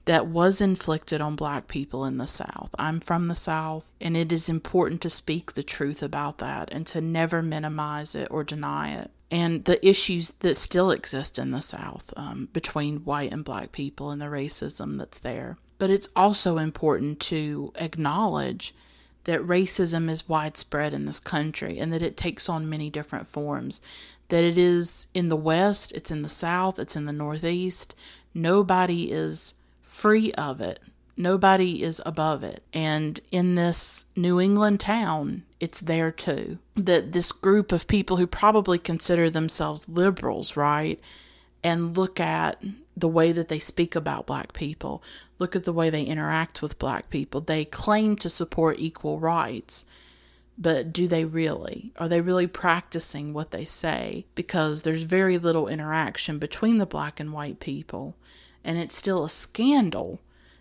that was inflicted on black people in the South. I'm from the South, and it is important to speak the truth about that and to never minimize it or deny it. And the issues that still exist in the South um, between white and black people and the racism that's there. But it's also important to acknowledge that racism is widespread in this country and that it takes on many different forms. That it is in the West, it's in the South, it's in the Northeast. Nobody is free of it. Nobody is above it. And in this New England town, it's there too. That this group of people who probably consider themselves liberals, right? And look at the way that they speak about black people, look at the way they interact with black people. They claim to support equal rights, but do they really? Are they really practicing what they say? Because there's very little interaction between the black and white people, and it's still a scandal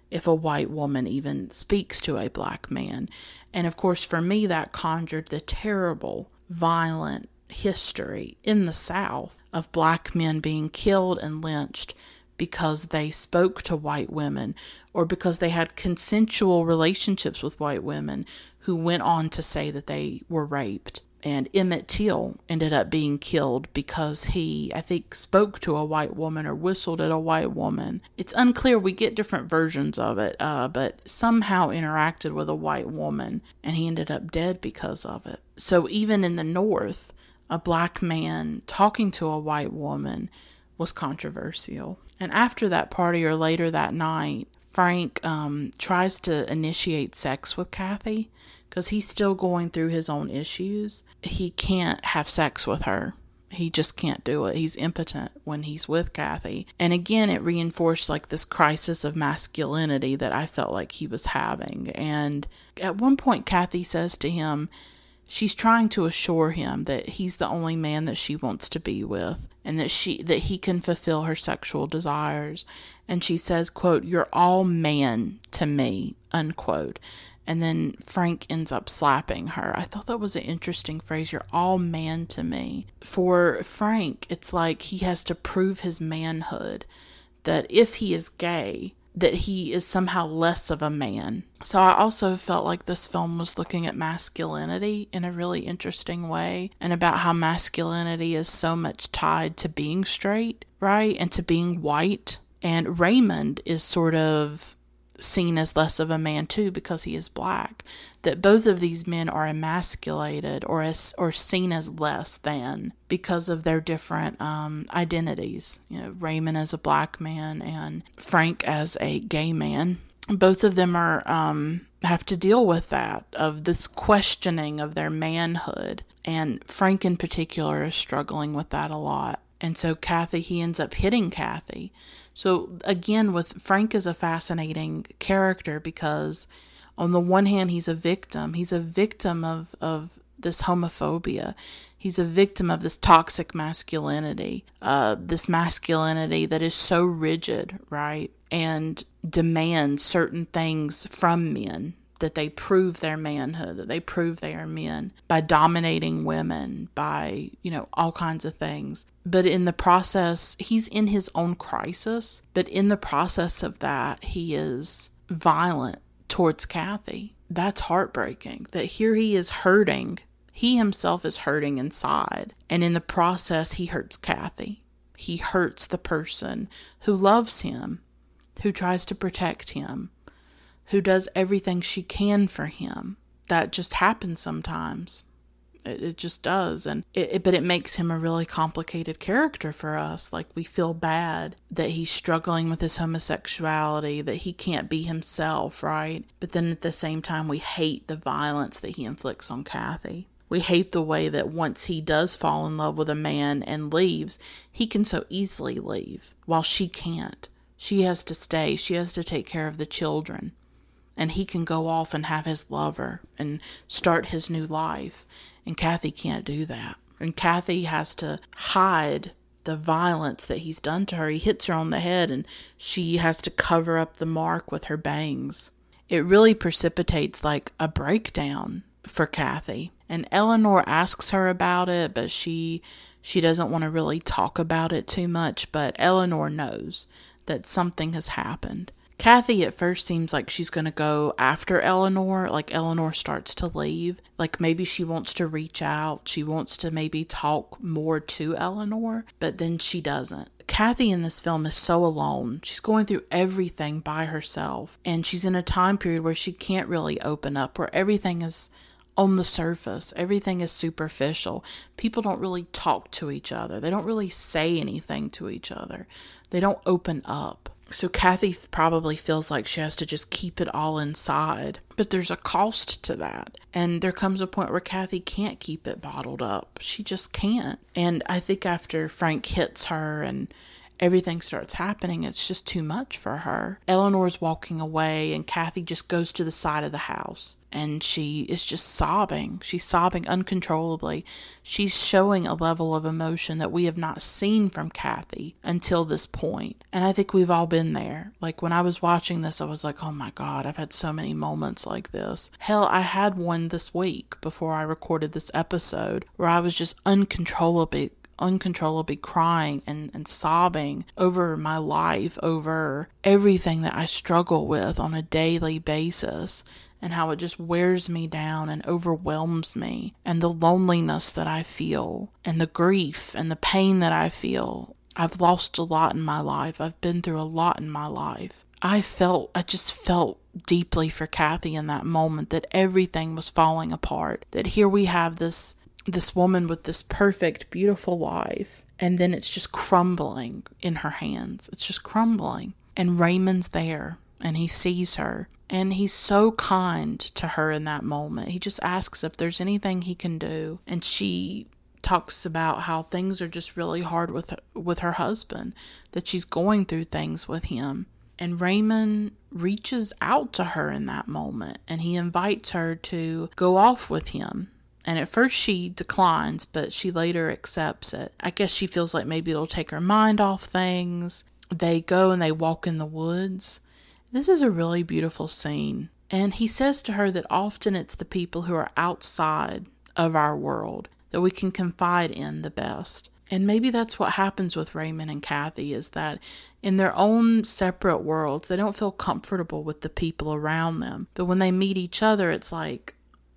if a white woman even speaks to a black man. And of course, for me, that conjured the terrible, violent history in the South of black men being killed and lynched because they spoke to white women or because they had consensual relationships with white women who went on to say that they were raped and Emmett Till ended up being killed because he, I think, spoke to a white woman or whistled at a white woman. It's unclear. We get different versions of it, uh, but somehow interacted with a white woman, and he ended up dead because of it. So even in the North, a black man talking to a white woman was controversial. And after that party or later that night, Frank um, tries to initiate sex with Kathy because he's still going through his own issues. He can't have sex with her. He just can't do it. He's impotent when he's with Kathy. And again, it reinforced like this crisis of masculinity that I felt like he was having. And at one point, Kathy says to him, she's trying to assure him that he's the only man that she wants to be with and that she that he can fulfill her sexual desires and she says quote you're all man to me unquote and then Frank ends up slapping her. I thought that was an interesting phrase. You're all man to me. For Frank, it's like he has to prove his manhood that if he is gay, that he is somehow less of a man. So I also felt like this film was looking at masculinity in a really interesting way and about how masculinity is so much tied to being straight, right? And to being white. And Raymond is sort of seen as less of a man too because he is black that both of these men are emasculated or as or seen as less than because of their different um, identities. You know raymond as a black man and frank as a gay man. Both of them are um, have to deal with that of this questioning of their manhood. And frank in particular is struggling with that a lot. And so kathy he ends up hitting kathy so again, with Frank is a fascinating character because on the one hand he's a victim. He's a victim of, of this homophobia. He's a victim of this toxic masculinity, uh, this masculinity that is so rigid, right? And demands certain things from men that they prove their manhood, that they prove they are men by dominating women, by, you know, all kinds of things. But in the process, he's in his own crisis, but in the process of that, he is violent towards Kathy. That's heartbreaking that here he is hurting. He himself is hurting inside. And in the process, he hurts Kathy. He hurts the person who loves him, who tries to protect him, who does everything she can for him. That just happens sometimes. It, it just does. And it, it, but it makes him a really complicated character for us. Like we feel bad that he's struggling with his homosexuality, that he can't be himself, right? But then at the same time, we hate the violence that he inflicts on Kathy. We hate the way that once he does fall in love with a man and leaves, he can so easily leave while she can't. She has to stay. She has to take care of the children and he can go off and have his lover and start his new life. And Kathy can't do that. And Kathy has to hide the violence that he's done to her. He hits her on the head and she has to cover up the mark with her bangs. It really precipitates like a breakdown for Kathy. And Eleanor asks her about it, but she she doesn't want to really talk about it too much, but Eleanor knows that something has happened. Kathy at first seems like she's going to go after Eleanor. Like Eleanor starts to leave. Like maybe she wants to reach out. She wants to maybe talk more to Eleanor, but then she doesn't. Kathy in this film is so alone. She's going through everything by herself. And she's in a time period where she can't really open up, where everything is on the surface. Everything is superficial. People don't really talk to each other, they don't really say anything to each other, they don't open up. So Kathy probably feels like she has to just keep it all inside. But there's a cost to that. And there comes a point where Kathy can't keep it bottled up. She just can't. And I think after Frank hits her and everything starts happening, it's just too much for her. Eleanor's walking away, and Kathy just goes to the side of the house and she is just sobbing. She's sobbing uncontrollably. She's showing a level of emotion that we have not seen from Kathy until this point. And I think we've all been there. Like when I was watching this, I was like, oh my God, I've had so many moments like this. Hell, I had one this week before I recorded this episode where I was just uncontrollably uncontrollably crying and, and sobbing over my life, over everything that I struggle with on a daily basis, and how it just wears me down and overwhelms me, and the loneliness that I feel, and the grief and the pain that I feel. I've lost a lot in my life, I've been through a lot in my life. I felt, I just felt deeply for Kathy in that moment that everything was falling apart. That here we have this this woman with this perfect, beautiful life, and then it's just crumbling in her hands. It's just crumbling. And Raymond's there, and he sees her, and he's so kind to her in that moment. He just asks if there's anything he can do, and she talks about how things are just really hard with her, with her husband, that she's going through things with him. And Raymond reaches out to her in that moment and he invites her to go off with him and at first she declines, but she later accepts it. I guess she feels like maybe it'll take her mind off things. They go and they walk in the woods. This is a really beautiful scene. And he says to her that often it's the people who are outside of our world that we can confide in the best. And maybe that's what happens with Raymond and Kathy is that in their own separate worlds, they don't feel comfortable with the people around them. But when they meet each other, it's like,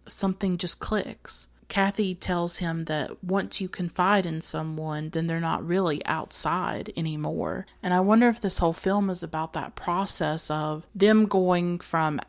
something just clicks. Kathy tells him that once you confide in someone, then they're not really outside anymore. And I wonder if this whole film is about that process of them going from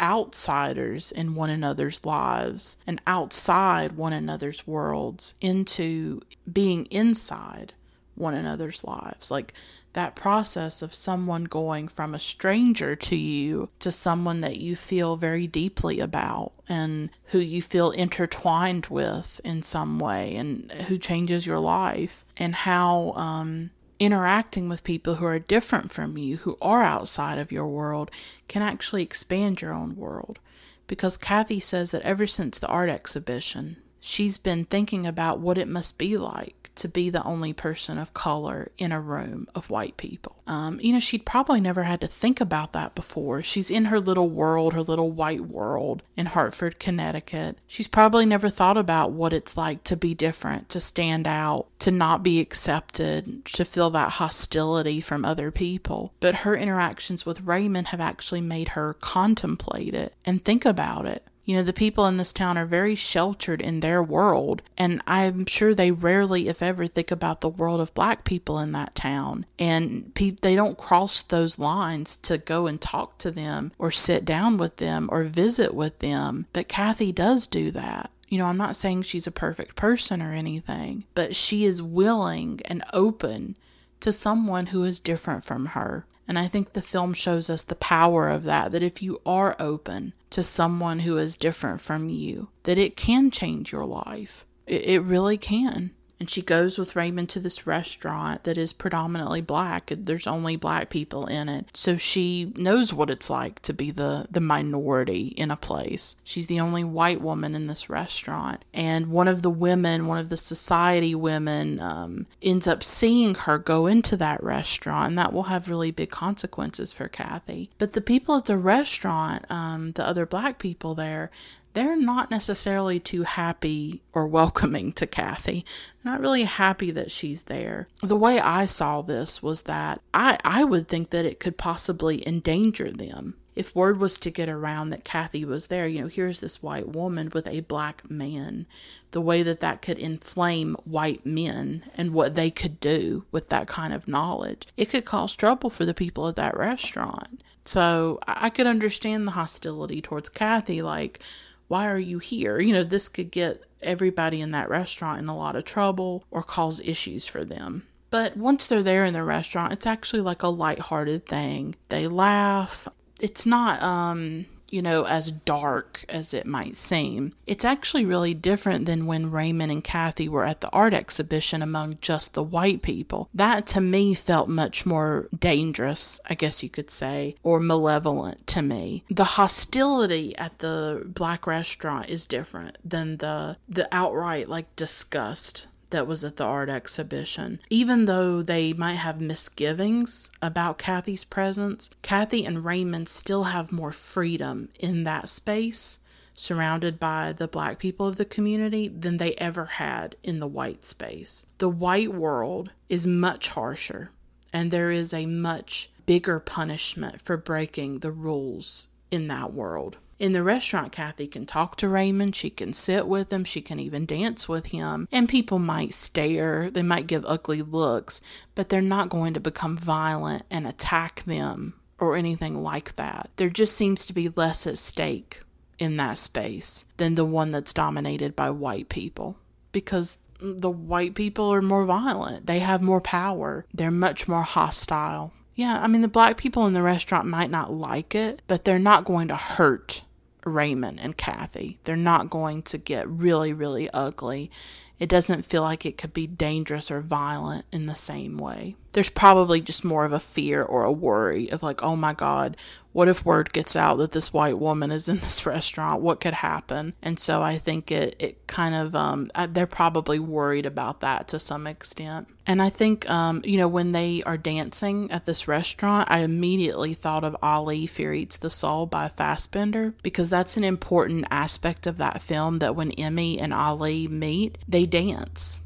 outsiders in one another's lives and outside one another's worlds into being inside one another's lives. Like that process of someone going from a stranger to you to someone that you feel very deeply about and who you feel intertwined with in some way and who changes your life and how um, interacting with people who are different from you, who are outside of your world, can actually expand your own world. Because Kathy says that ever since the art exhibition, she's been thinking about what it must be like to be the only person of color in a room of white people. Um, you know, she'd probably never had to think about that before. She's in her little world, her little white world in Hartford, Connecticut. She's probably never thought about what it's like to be different, to stand out, to not be accepted, to feel that hostility from other people. But her interactions with Raymond have actually made her contemplate it and think about it. You know, the people in this town are very sheltered in their world, and I'm sure they rarely, if ever, think about the world of black people in that town. And pe- they don't cross those lines to go and talk to them or sit down with them or visit with them. But Kathy does do that. You know, I'm not saying she's a perfect person or anything, but she is willing and open to someone who is different from her. And I think the film shows us the power of that, that if you are open to someone who is different from you, that it can change your life. It, it really can and she goes with Raymond to this restaurant that is predominantly black. There's only black people in it. So she knows what it's like to be the, the minority in a place. She's the only white woman in this restaurant. And one of the women, one of the society women, um, ends up seeing her go into that restaurant. And that will have really big consequences for Kathy. But the people at the restaurant, um, the other black people there, they're not necessarily too happy or welcoming to Kathy. They're not really happy that she's there. The way I saw this was that I, I would think that it could possibly endanger them. If word was to get around that Kathy was there, you know, here's this white woman with a black man, the way that that could inflame white men and what they could do with that kind of knowledge, it could cause trouble for the people at that restaurant. So I could understand the hostility towards Kathy, like, why are you here? You know, this could get everybody in that restaurant in a lot of trouble or cause issues for them. But once they're there in the restaurant, it's actually like a light-hearted thing. They laugh. It's not um you know, as dark as it might seem. It's actually really different than when Raymond and Kathy were at the art exhibition among just the white people. That to me felt much more dangerous, I guess you could say, or malevolent to me. The hostility at the black restaurant is different than the the outright like disgust that was at the art exhibition. Even though they might have misgivings about Kathy's presence, Kathy and Raymond still have more freedom in that space surrounded by the black people of the community than they ever had in the white space. The white world is much harsher, and there is a much bigger punishment for breaking the rules in that world. In the restaurant, Kathy can talk to Raymond, she can sit with him, she can even dance with him, and people might stare, they might give ugly looks, but they're not going to become violent and attack them or anything like that. There just seems to be less at stake in that space than the one that's dominated by white people because the white people are more violent, they have more power, they're much more hostile. Yeah, I mean, the black people in the restaurant might not like it, but they're not going to hurt Raymond and Kathy. They're not going to get really, really ugly. It doesn't feel like it could be dangerous or violent in the same way. There's probably just more of a fear or a worry of, like, oh my God, what if word gets out that this white woman is in this (laughs) restaurant? What could happen? And so I think it, it kind of, um, they're probably worried about that to some extent. And I think, um, you know, when they are dancing at this restaurant, I immediately thought of Ali Fear Eats the Soul by Fassbinder because that's an important aspect of that film that when Emmy and Ali meet, they dance.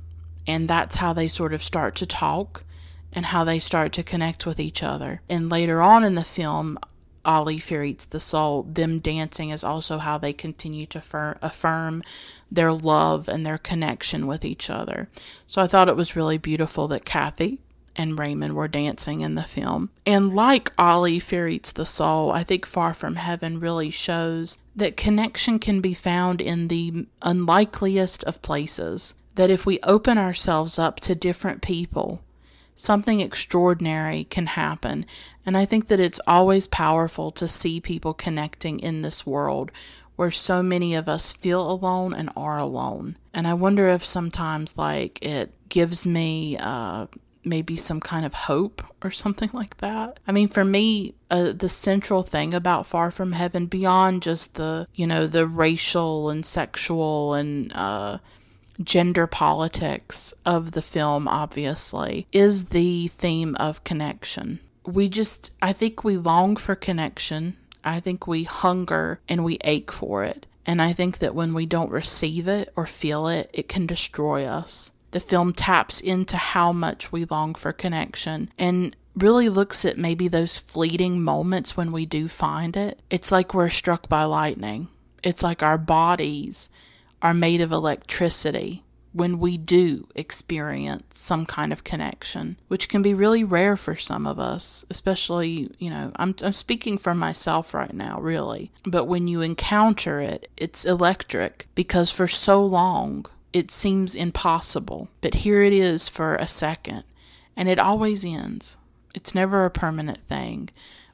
And that's how they sort of start to talk and how they start to connect with each other. And later on in the film, Ali Fear the Soul, them dancing is also how they continue to fir- affirm their love and their connection with each other. So I thought it was really beautiful that Kathy and Raymond were dancing in the film. And like Ali Fear the Soul, I think Far From Heaven really shows that connection can be found in the unlikeliest of places. That if we open ourselves up to different people, something extraordinary can happen. And I think that it's always powerful to see people connecting in this world where so many of us feel alone and are alone. And I wonder if sometimes, like, it gives me, uh, maybe some kind of hope or something like that. I mean, for me, uh, the central thing about Far From Heaven, beyond just the, you know, the racial and sexual and, uh, gender politics of the film, obviously, is the theme of connection. We just, I think we long for connection. I think we hunger and we ache for it. And I think that when we don't receive it or feel it, it can destroy us. The film taps into how much we long for connection and really looks at maybe those fleeting moments when we do find it. It's like we're struck by lightning. It's like our bodies are made of electricity when we do experience some kind of connection, which can be really rare for some of us, especially, you know, I'm, I'm speaking for myself right now, really. But when you encounter it, it's electric because for so long it seems impossible. But here it is for a second, and it always ends. It's never a permanent thing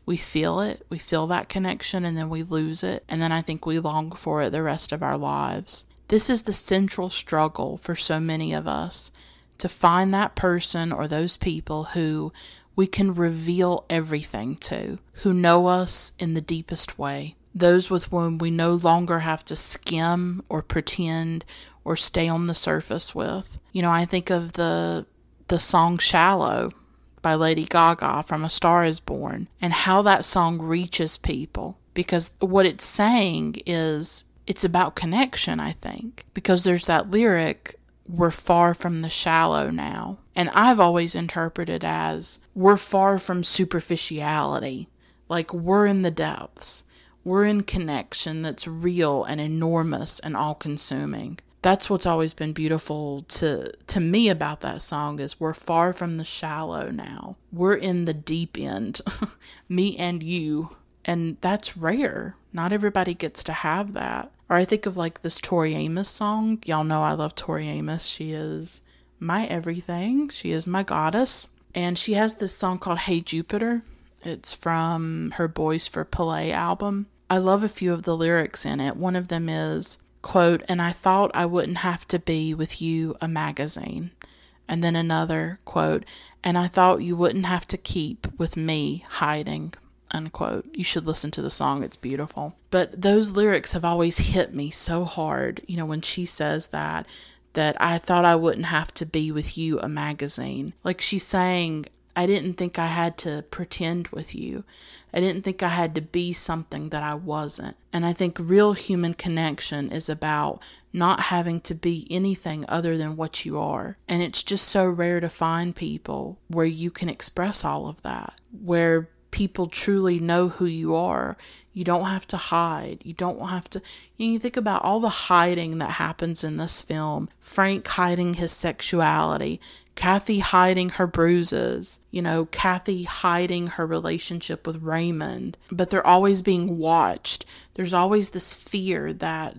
we feel it, we feel that connection, and then we lose it. And then I think we long for it the rest of our lives. This is the central struggle for so many of us to find that person or those people who we can reveal everything to, who know us in the deepest way, those with whom we no longer have to skim or pretend or stay on the surface with. You know, I think of the the song Shallow by Lady Gaga from A Star is Born and how that song reaches people because what it's saying is it's about connection, I think, because there's that lyric, we're far from the shallow now. And I've always interpreted as we're far from superficiality, like we're in the depths. We're in connection that's real and enormous and all consuming. That's what's always been beautiful to to me about that song is we're far from the shallow now. We're in the deep end. (laughs) me and you. And that's rare. Not everybody gets to have that. Or I think of like this Tori Amos song. Y'all know I love Tori Amos. She is my everything. She is my goddess. And she has this song called Hey Jupiter. It's from her Boys for Pele album. I love a few of the lyrics in it. One of them is, quote, and I thought I wouldn't have to be with you a magazine. And then another, quote, and I thought you wouldn't have to keep with me hiding, unquote. You should listen to the song, it's beautiful. But those lyrics have always hit me so hard, you know, when she says that, that I thought I wouldn't have to be with you a magazine. Like she's saying, I didn't think I had to pretend with you. I didn't think I had to be something that I wasn't. And I think real human connection is about not having to be anything other than what you are. And it's just so rare to find people where you can express all of that, where people truly know who you are. You don't have to hide. You don't have to. You, know, you think about all the hiding that happens in this film Frank hiding his sexuality, Kathy hiding her bruises, you know, Kathy hiding her relationship with Raymond, but they're always being watched. There's always this fear that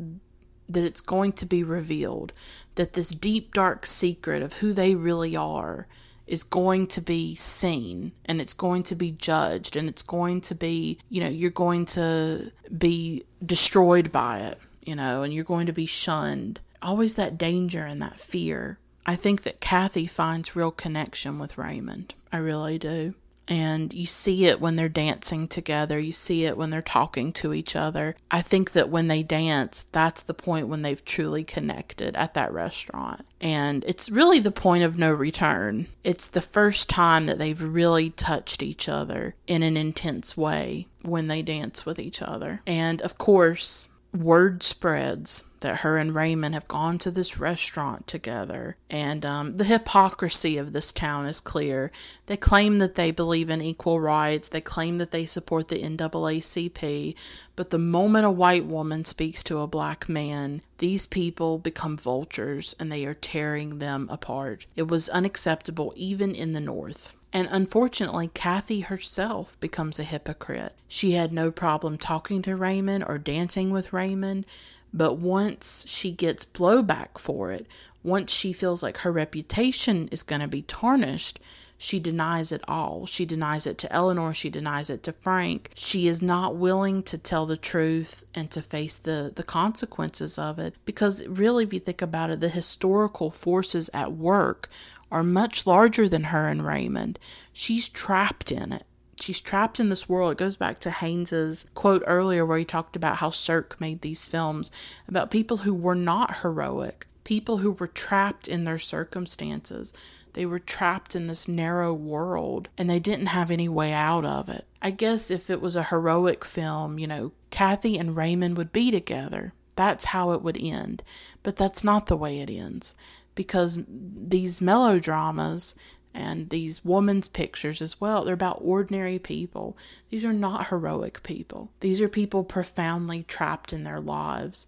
that it's going to be revealed, that this deep dark secret of who they really are is going to be seen and it's going to be judged and it's going to be, you know, you're going to be destroyed by it, you know, and you're going to be shunned. Always that danger and that fear. I think that Kathy finds real connection with Raymond. I really do. And you see it when they're dancing together. You see it when they're talking to each other. I think that when they dance, that's the point when they've truly connected at that restaurant. And it's really the point of no return. It's the first time that they've really touched each other in an intense way when they dance with each other. And of course, word spreads that her and Raymond have gone to this restaurant together, and um, the hypocrisy of this town is clear. They claim that they believe in equal rights, they claim that they support the NAACP, but the moment a white woman speaks to a black man, these people become vultures and they are tearing them apart. It was unacceptable even in the North. And unfortunately, Kathy herself becomes a hypocrite. She had no problem talking to Raymond or dancing with Raymond, but once she gets blowback for it, once she feels like her reputation is going to be tarnished, she denies it all. She denies it to Eleanor. She denies it to Frank. She is not willing to tell the truth and to face the, the consequences of it. Because, really, if you think about it, the historical forces at work are much larger than her and Raymond. She's trapped in it. She's trapped in this world. It goes back to Haynes's quote earlier where he talked about how Sirk made these films about people who were not heroic, people who were trapped in their circumstances. They were trapped in this narrow world and they didn't have any way out of it. I guess if it was a heroic film, you know, Kathy and Raymond would be together. That's how it would end. But that's not the way it ends because these melodramas and these woman's pictures as well they're about ordinary people. These are not heroic people. These are people profoundly trapped in their lives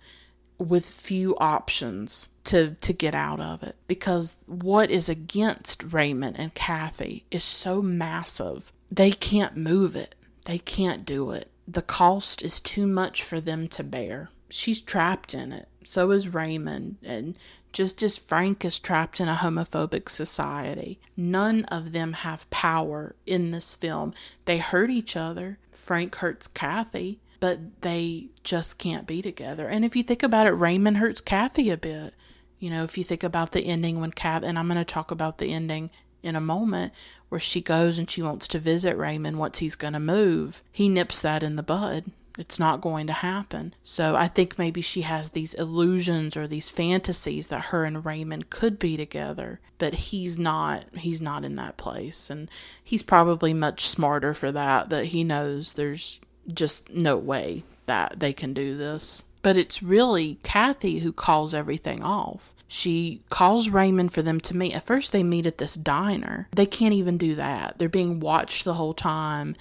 with few options to to get out of it. Because what is against Raymond and Kathy is so massive. They can't move it. They can't do it. The cost is too much for them to bear. She's trapped in it. So is Raymond. And just as Frank is trapped in a homophobic society. None of them have power in this film. They hurt each other. Frank hurts Kathy, but they just can't be together. And if you think about it, Raymond hurts Kathy a bit. You know, if you think about the ending when Kathy, and I'm going to talk about the ending in a moment, where she goes and she wants to visit Raymond once he's going to move, he nips that in the bud. It's not going to happen. So I think maybe she has these illusions or these fantasies that her and Raymond could be together, but he's not he's not in that place and he's probably much smarter for that that he knows there's just no way that they can do this. But it's really Kathy who calls everything off. She calls Raymond for them to meet. At first, they meet at this diner. They can't even do that. They're being watched the whole time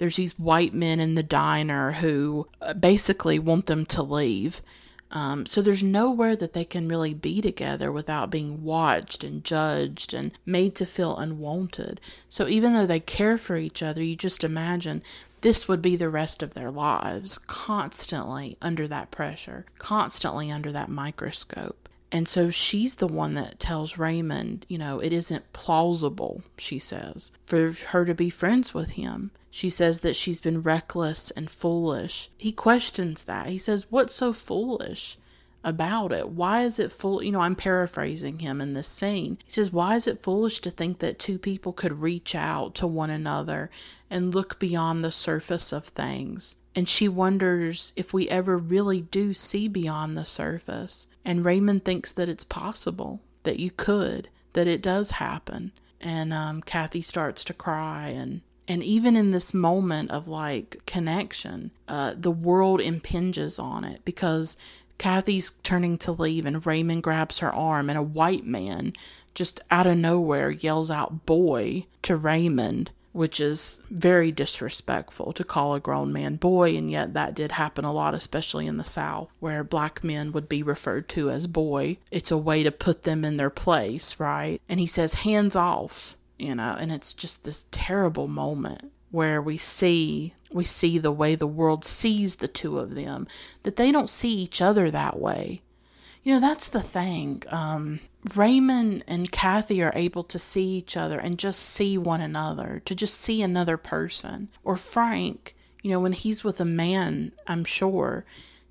there's these white men in the diner who uh, basically want them to leave. Um, so there's nowhere that they can really be together without being watched and judged and made to feel unwanted. So even though they care for each other, you just imagine this would be the rest of their lives, constantly under that pressure, constantly under that microscope. And so she's the one that tells Raymond, you know, it isn't plausible, she says, for her to be friends with him. She says that she's been reckless and foolish. He questions that. He says, What's so foolish? about it. Why is it full? You know, I'm paraphrasing him in this scene. He says, Why is it foolish to think that two people could reach out to one another and look beyond the surface of things? And she wonders if we ever really do see beyond the surface. And Raymond thinks that it's possible, that you could, that it does happen. And um, Kathy starts to cry and and even in this moment of like connection, uh, the world impinges on it because Kathy's turning to leave, and Raymond grabs her arm, and a white man just out of nowhere yells out, Boy, to Raymond, which is very disrespectful to call a grown man boy, and yet that did happen a lot, especially in the South, where black men would be referred to as boy. It's a way to put them in their place, right? And he says, Hands off, you know, and it's just this terrible moment where we see we see the way the world sees the two of them that they don't see each other that way you know that's the thing um, raymond and kathy are able to see each other and just see one another to just see another person. Or frank you know when he's with a man i'm sure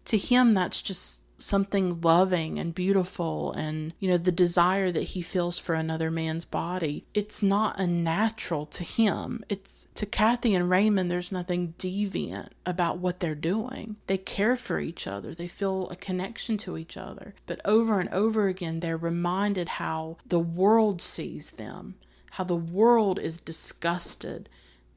to him that's just something loving and beautiful and you know the desire that he feels for another man's body it's not unnatural to him. It's to Kathy and Raymond there's nothing deviant about what they're doing. They care for each other. They feel a connection to each other. But over and over again they're reminded how the world sees them how the world is disgusted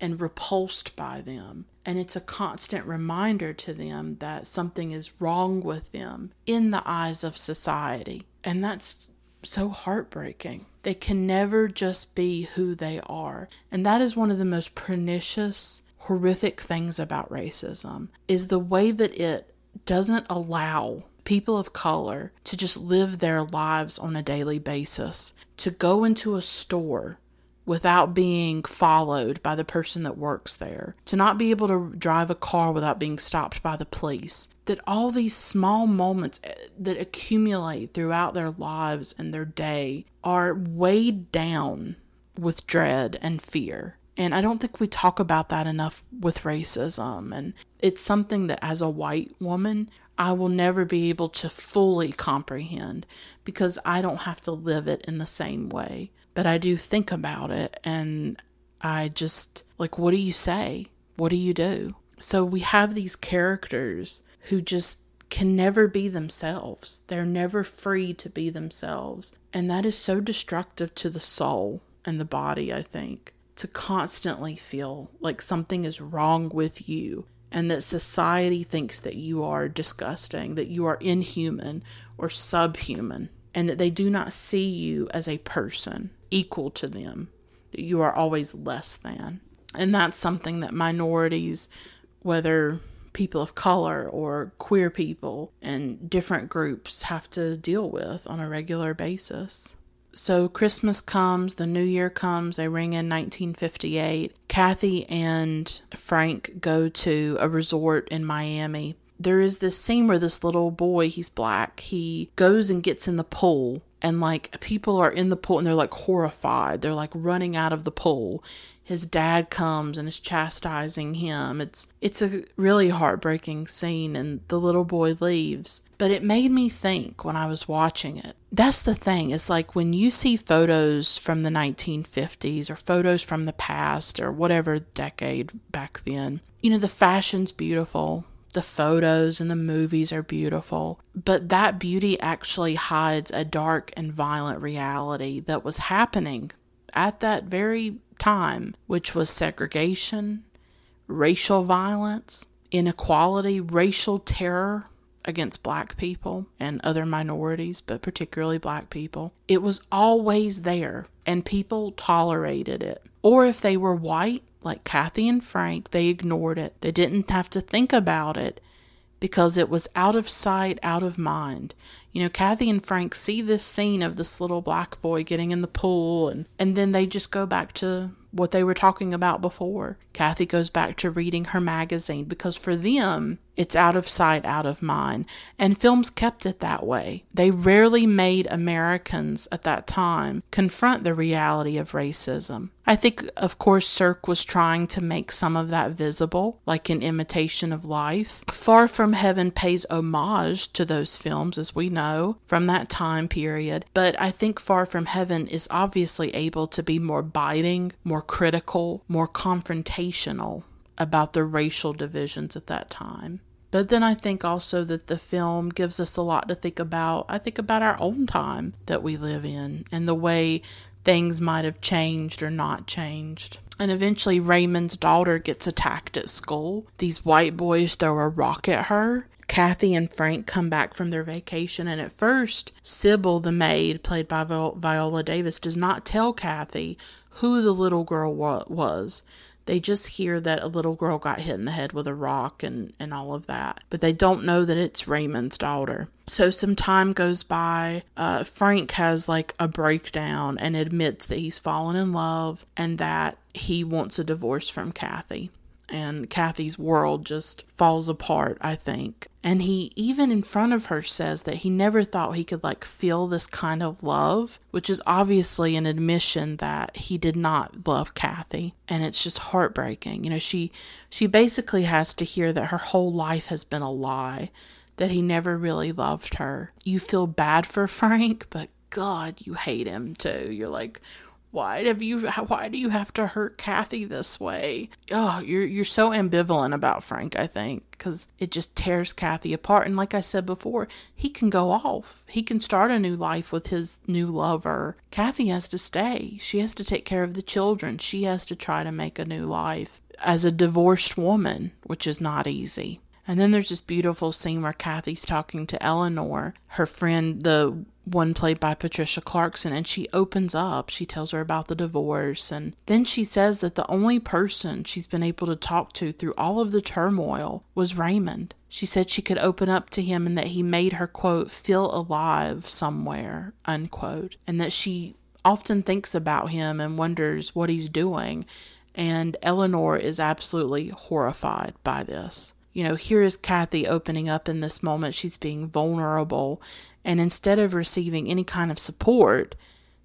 and repulsed by them and it's a constant reminder to them that something is wrong with them in the eyes of society. And that's so heartbreaking. They can never just be who they are. And that is one of the most pernicious, horrific things about racism is the way that it doesn't allow people of color to just live their lives on a daily basis, to go into a store without being followed by the person that works there, to not be able to drive a car without being stopped by the police. That all these small moments eh, that accumulate throughout their lives and their day are weighed down with dread and fear. And I don't think we talk about that enough with racism. And it's something that, as a white woman, I will never be able to fully comprehend because I don't have to live it in the same way but I do think about it and I just like, what do you say? What do you do? So we have these characters who just can never be themselves. They're never free to be themselves. And that is so destructive to the soul and the body, I think, to constantly feel like something is wrong with you and that society thinks that you are disgusting, that you are inhuman or subhuman, and that they do not see you as a person equal to them, that you are always less than. And that's something that minorities, whether people of color or queer people and different groups, have to deal with on a regular basis. So Christmas comes, the new year comes, they ring in 1958. Kathy and Frank go to a resort in Miami. There is this scene where this little boy, he's black, he goes and gets in the pool and like people are in the pool and they're like horrified. They're like running out of the pool. His dad comes and is chastising him. It's it's a really heartbreaking scene and the little boy leaves. But it made me think when I was watching it. That's the thing. It's like when you see photos from the 1950s or photos from the past or whatever decade back then, you know, the fashion's beautiful the photos and the movies are beautiful, but that beauty actually hides a dark and violent reality that was happening at that very time, which was segregation, racial violence, inequality, racial terror against black people and other minorities, but particularly black people. It was always there, and people tolerated it. Or if they were white, like Kathy and Frank, they ignored it. They didn't have to think about it because it was out of sight, out of mind. You know, Kathy and Frank see this scene of this little black boy getting in the pool and, and then they just go back to what they were talking about before. Kathy goes back to reading her magazine because for them, it's out of sight, out of mind. And films kept it that way. They rarely made Americans at that time confront the reality of racism. I think, of course, Sirk was trying to make some of that visible, like in Imitation of Life. Far From Heaven pays homage to those films, as we know, from that time period. But I think Far From Heaven is obviously able to be more biting, more critical, more confrontational about the racial divisions at that time. But then I think also that the film gives us a lot to think about. I think about our own time that we live in and the way things might have changed or not changed. And eventually, Raymond's daughter gets attacked at school. These white boys throw a rock at her. Kathy and Frank come back from their vacation, and at first, Sybil, the maid, played by Viola Davis, does not tell Kathy who the little girl wa- was. They just hear that a little girl got hit in the head with a rock and, and all of that. But they don't know that it's Raymond's daughter. So some time goes by. Uh, Frank has like a breakdown and admits that he's fallen in love and that he wants a divorce from Kathy and Kathy's world just falls apart, I think. And he, even in front of her, says that he never thought he could like feel this kind of love, which is obviously an admission that he did not love Kathy. And it's just heartbreaking. You know, she she basically has to hear that her whole life has been a lie, that he never really loved her. You feel bad for (laughs) Frank, but God, you hate him too. You're like, why have you why do you have to hurt Kathy this way? Oh, you're you're so ambivalent about Frank, I think, cuz it just tears Kathy apart and like I said before, he can go off. He can start a new life with his new lover. Kathy has to stay. She has to take care of the children. She has to try to make a new life as a divorced woman, which is not easy. And then there's this beautiful scene where Kathy's talking to Eleanor, her friend, the one played by Patricia Clarkson, and she opens up. She tells her about the divorce, and then she says that the only person she's been able to talk to through all of the turmoil was Raymond. She said she could open up to him and that he made her, quote, feel alive somewhere, unquote, and that she often thinks about him and wonders what he's doing. And Eleanor is absolutely horrified by this. You know, here is Kathy opening up in this moment. She's being vulnerable and instead of receiving any kind of support,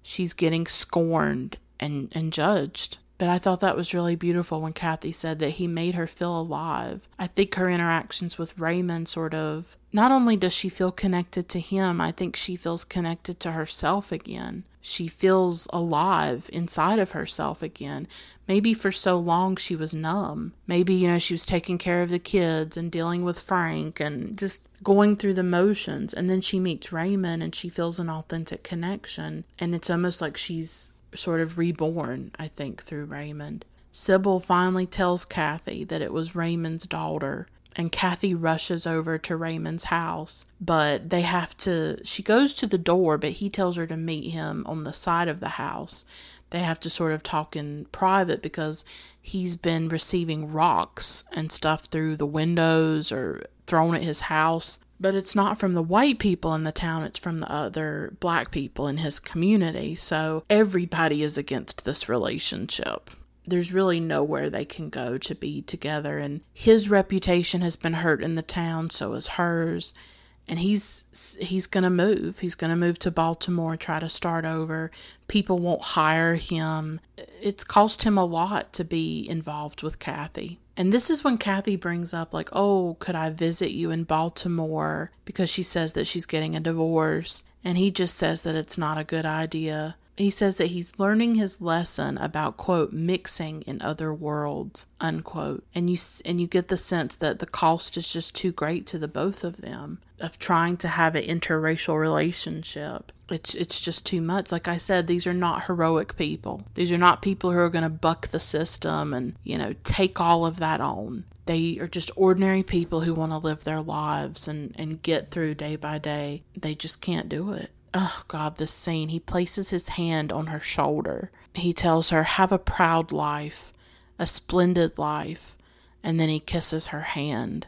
she's getting scorned and, and judged. But I thought that was really beautiful when Kathy said that he made her feel alive. I think her interactions with Raymond sort of not only does she feel connected to him, I think she feels connected to herself again. She feels alive inside of herself again. Maybe for so long she was numb. Maybe, you know, she was taking care of the kids and dealing with Frank and just going through the motions. And then she meets Raymond and she feels an authentic connection. And it's almost like she's sort of reborn, I think, through Raymond. Sybil finally tells Kathy that it was Raymond's daughter, and Kathy rushes over to Raymond's house. But they have to, she goes to the door, but he tells her to meet him on the side of the house. They have to sort of talk in private because he's been receiving rocks and stuff through the windows or thrown at his house but it's not from the white people in the town, it's from the other black people in his community. So everybody is against this relationship. There's really nowhere they can go to be together, and his reputation has been hurt in the town, so is hers. And he's he's gonna move. He's gonna move to Baltimore, try to start over. People won't hire him. It's cost him a lot to be involved with Kathy. And this is when Kathy brings up, like, oh, could I visit you in Baltimore? Because she says that she's getting a divorce. And he just says that it's not a good idea. He says that he's learning his lesson about quote mixing in other worlds unquote. And you and you get the sense that the cost is just too great to the both of them of trying to have an interracial relationship. It's it's just too much. Like i said these are not heroic people. These are not people who are going to buck the system and you know take all of that on. They are just ordinary people who want to live their lives and and get through day by day. They just can't do it oh god this scene he places his hand on her shoulder he tells her have a proud life a splendid life and then he kisses her hand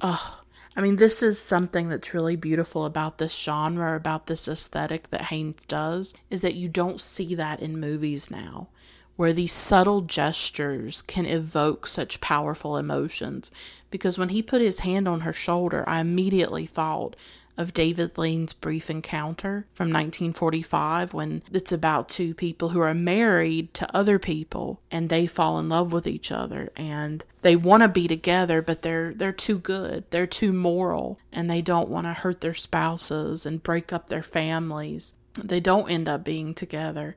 oh I mean, this is something that's really beautiful about this genre, about this aesthetic that Haynes does, is that you don't see that in movies now. where these subtle gestures can evoke such powerful emotions. Because when he put his hand on her shoulder, I immediately thought of David Lean's Brief Encounter from 1945 when it's about two people who are married to other people and they fall in love with each other and they want to be together but they're they're too good. They're too moral and they don't want to hurt their spouses and break up their families. They don't end up being together.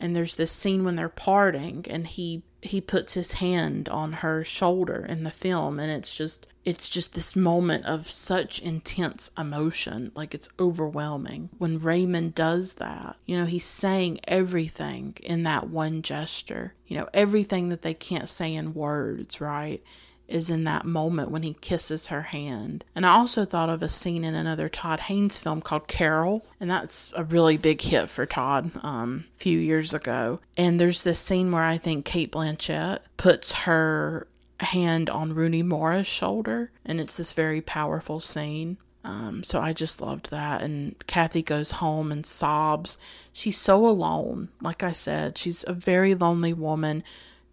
And there's this scene when they're parting and he he puts his hand on her shoulder in the film and it's just it's just this moment of such intense emotion like it's overwhelming. When Raymond does that you know he's saying everything in that one gesture. You know everything that they can't say in words right is in that moment when he kisses her hand. And I also thought of a scene in another Todd Haynes film called Carol, and that's a really big hit for Todd um, a few years ago. And there's this scene where I think Cate Blanchett puts her hand on Rooney Mara's shoulder, and it's this very powerful scene. Um, so I just loved that. And Kathy goes home and sobs. She's so alone. Like I said, she's a very lonely woman.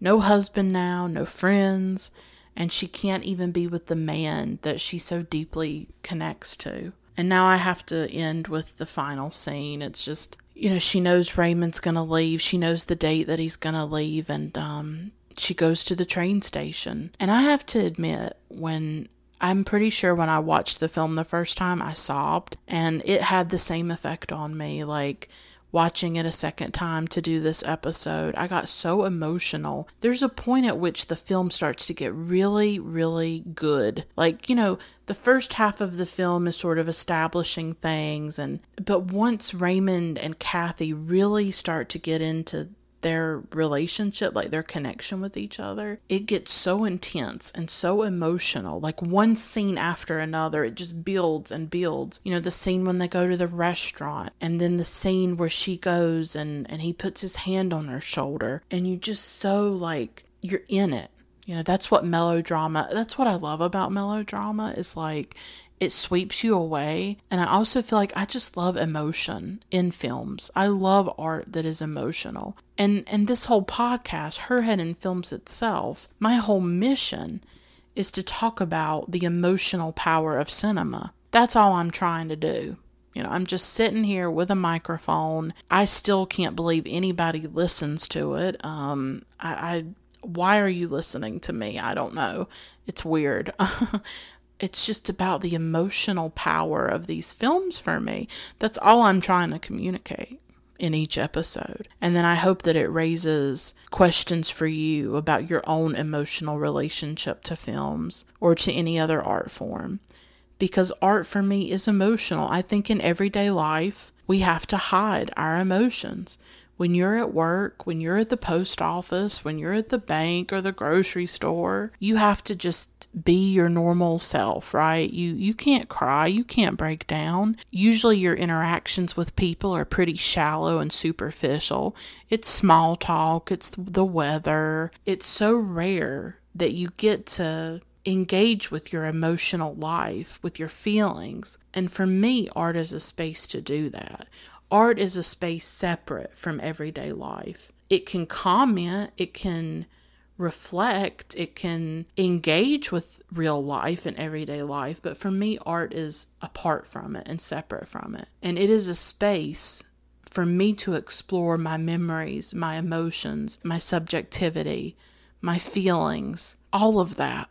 No husband now, no friends and she can't even be with the man that she so deeply connects to. And now I have to end with the final scene. It's just, you know, she knows Raymond's going to leave. She knows the date that he's going to leave. And um, she goes to the train station. And I have to admit, when I'm pretty sure when I watched the film the first time, I sobbed. And it had the same effect on me. Like, watching it a second time to do this episode. I got so emotional. There's a point at which the film starts to get really, really good. Like, you know, the first half of the film is sort of establishing things and but once Raymond and Kathy really start to get into their relationship, like their connection with each other, it gets so intense and so emotional. Like one scene after another, it just builds and builds. You know, the scene when they go to the restaurant, and then the scene where she goes and, and he puts his hand on her shoulder, and you just so like, you're in it. You know, that's what melodrama, that's what I love about melodrama is like it sweeps you away. And I also feel like I just love emotion in films. I love art that is emotional. And and this whole podcast, Her Head in Films itself, my whole mission is to talk about the emotional power of cinema. That's all I'm trying to do. You know, I'm just sitting here with a microphone. I still can't believe anybody listens to it. Um, I, I why are you listening to me? I don't know. It's weird. (laughs) it's just about the emotional power of these films for me. That's all I'm trying to communicate in each episode. And then I hope that it raises questions for you about your own emotional relationship to films or to any other art form. Because art for me is emotional. I think in everyday life, we have to hide our emotions when you're at work, when you're at the post office, when you're at the bank or the grocery store, you have to just be your normal self, right? You you can't cry, you can't break down. Usually your interactions with people are pretty shallow and superficial. It's small talk, it's the weather. It's so rare that you get to engage with your emotional life, with your feelings. And for me, art is a space to do that. Art is a space separate from everyday life. It can comment, it can reflect, it can engage with real life and everyday life, but for me, art is apart from it and separate from it. And it is a space for me to explore my memories, my emotions, my subjectivity, my feelings, all of that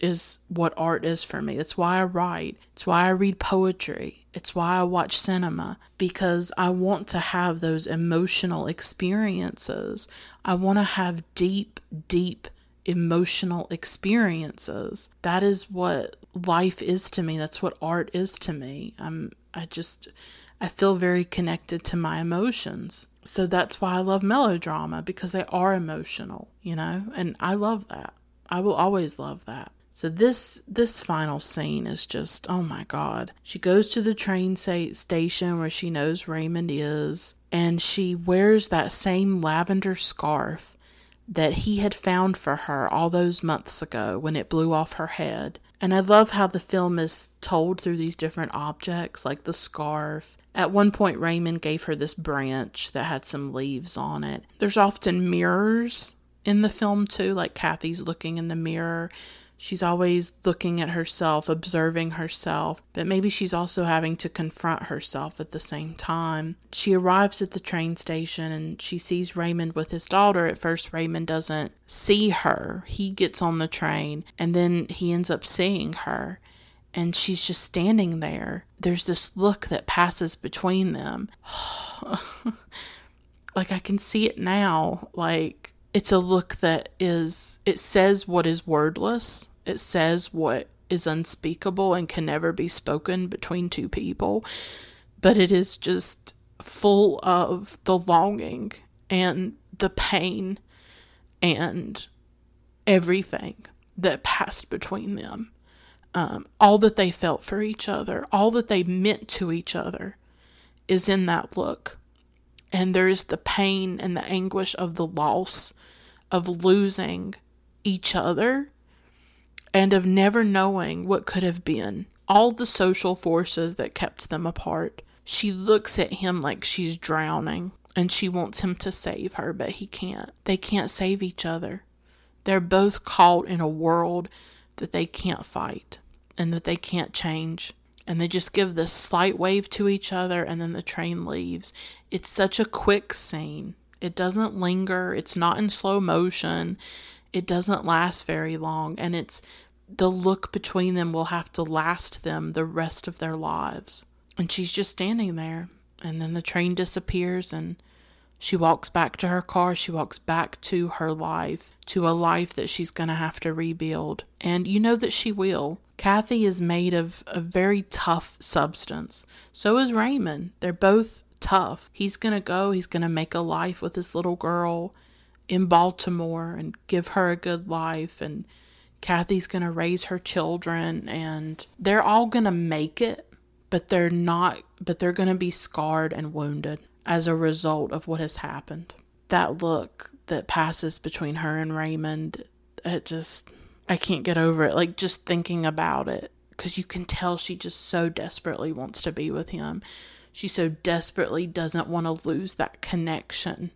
is what art is for me. It's why I write. It's why I read poetry. It's why I watch cinema because I want to have those emotional experiences. I want to have deep, deep emotional experiences. That is what life is to me. That's what art is to me. I'm I just I feel very connected to my emotions. So that's why I love melodrama because they are emotional, you know? And I love that. I will always love that. So this this final scene is just oh my god. She goes to the train station where she knows Raymond is and she wears that same lavender scarf that he had found for her all those months ago when it blew off her head. And I love how the film is told through these different objects, like the scarf. At one point, Raymond gave her this branch that had some leaves on it. There's often mirrors in the film, too, like Kathy's looking in the mirror. She's always looking at herself, observing herself, but maybe she's also having to confront herself at the same time. She arrives at the train station and she sees Raymond with his daughter. At first, Raymond doesn't see her. He gets on the train and then he ends up seeing her and she's just standing there. There's this look that passes between them. (sighs) like I can see it now. Like it's a look that is, it says what is wordless, it says what is unspeakable and can never be spoken between two people, but it is just full of the longing and the pain and everything that passed between them um, all that they felt for each other, all that they meant to each other, is in that look. And there is the pain and the anguish of the loss of losing each other and of never knowing what could have been. All the social forces that kept them apart. She looks at him like she's drowning and she wants him to save her, but he can't. They can't save each other. They're both caught in a world that they can't fight and that they can't change. And they just give this slight wave to each other and then the train leaves. It's such a quick scene. It doesn't linger, it's not in slow motion, it doesn't last very long, and it's the look between them will have to last them the rest of their lives. And she's just standing there, and then the train disappears, and she walks back to her car. She walks back to her life, to a life that she's going to have to rebuild. And you know that she will. Kathy is made of a very tough substance. So is Raymond. They're both tough. He's going to go, he's going to make a life with this little girl in Baltimore and give her a good life. And Kathy's going to raise her children. And they're all going to make it, but they're not, but they're going to be scarred and wounded as a result of what has happened. That look that passes between her and Raymond, it just I can't get over it. Like just thinking about it, because you can tell she just so desperately wants to be with him. She so desperately doesn't want to lose that connection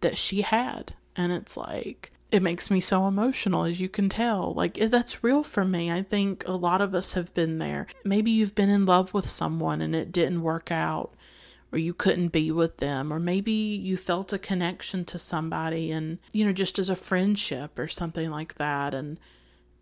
that she had. And it's like, it makes me so emotional, as you can tell. Like, eh, that's real for me. I think a lot of us have been there. Maybe you've been in love with someone and it didn't work out or you couldn't be with them, or maybe you felt a connection to somebody and, you know, just as a friendship or something like that. And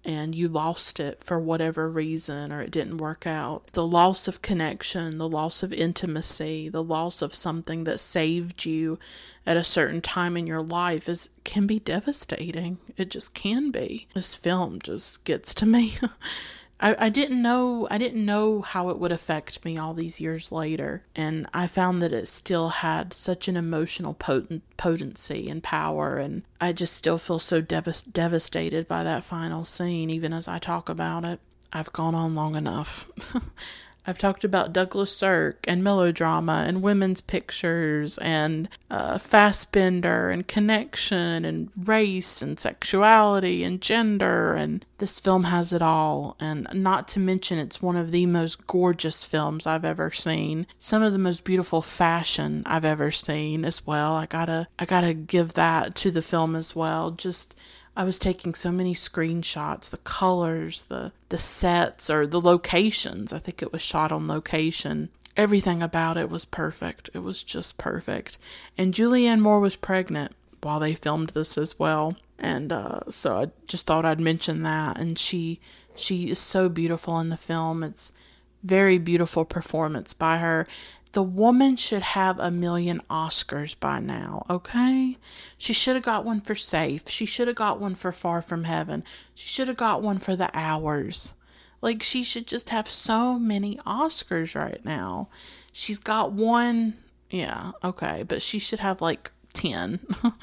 and you lost it for whatever reason or it didn't work out. The loss of connection, the loss of intimacy, the loss of something that saved you at a certain time in your life is can be devastating. It just can be. This film just gets to me. (laughs) I, I didn't know I didn't know how it would affect me all these years later, and I found that it still had such an emotional potent, potency and power, and I just still feel so devas- devastated by that final scene, even as I talk about it. I've gone on long enough. (laughs) I've talked about Douglas Sirk and melodrama and women's pictures and uh, Fassbinder and connection and race and sexuality and gender. And this film has it all. And not to mention, it's one of the most gorgeous films I've ever seen. Some of the most beautiful fashion I've ever seen as well. I gotta, I gotta give that to the film as well. Just I was taking so many screenshots, the colors, the the sets or the locations. I think it was shot on location. Everything about it was perfect. It was just perfect. And Julianne Moore was pregnant while they filmed this as well. And uh, so I just thought I'd mention that. And she she is so beautiful in the film. It's very beautiful performance by her. The woman should have a million Oscars by now, okay? She should have got one for Safe. She should have got one for Far From Heaven. She should have got one for The Hours. Like, she should just have so many Oscars right now. She's got one, yeah, okay, but she should have like 10. (laughs)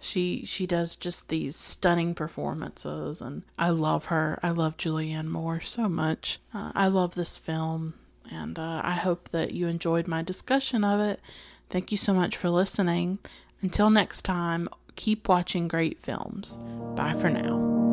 she she does just these stunning performances and i love her i love julianne moore so much uh, i love this film and uh, I hope that you enjoyed my discussion of it. Thank you so much for listening. Until next time, keep watching great films. Bye for now.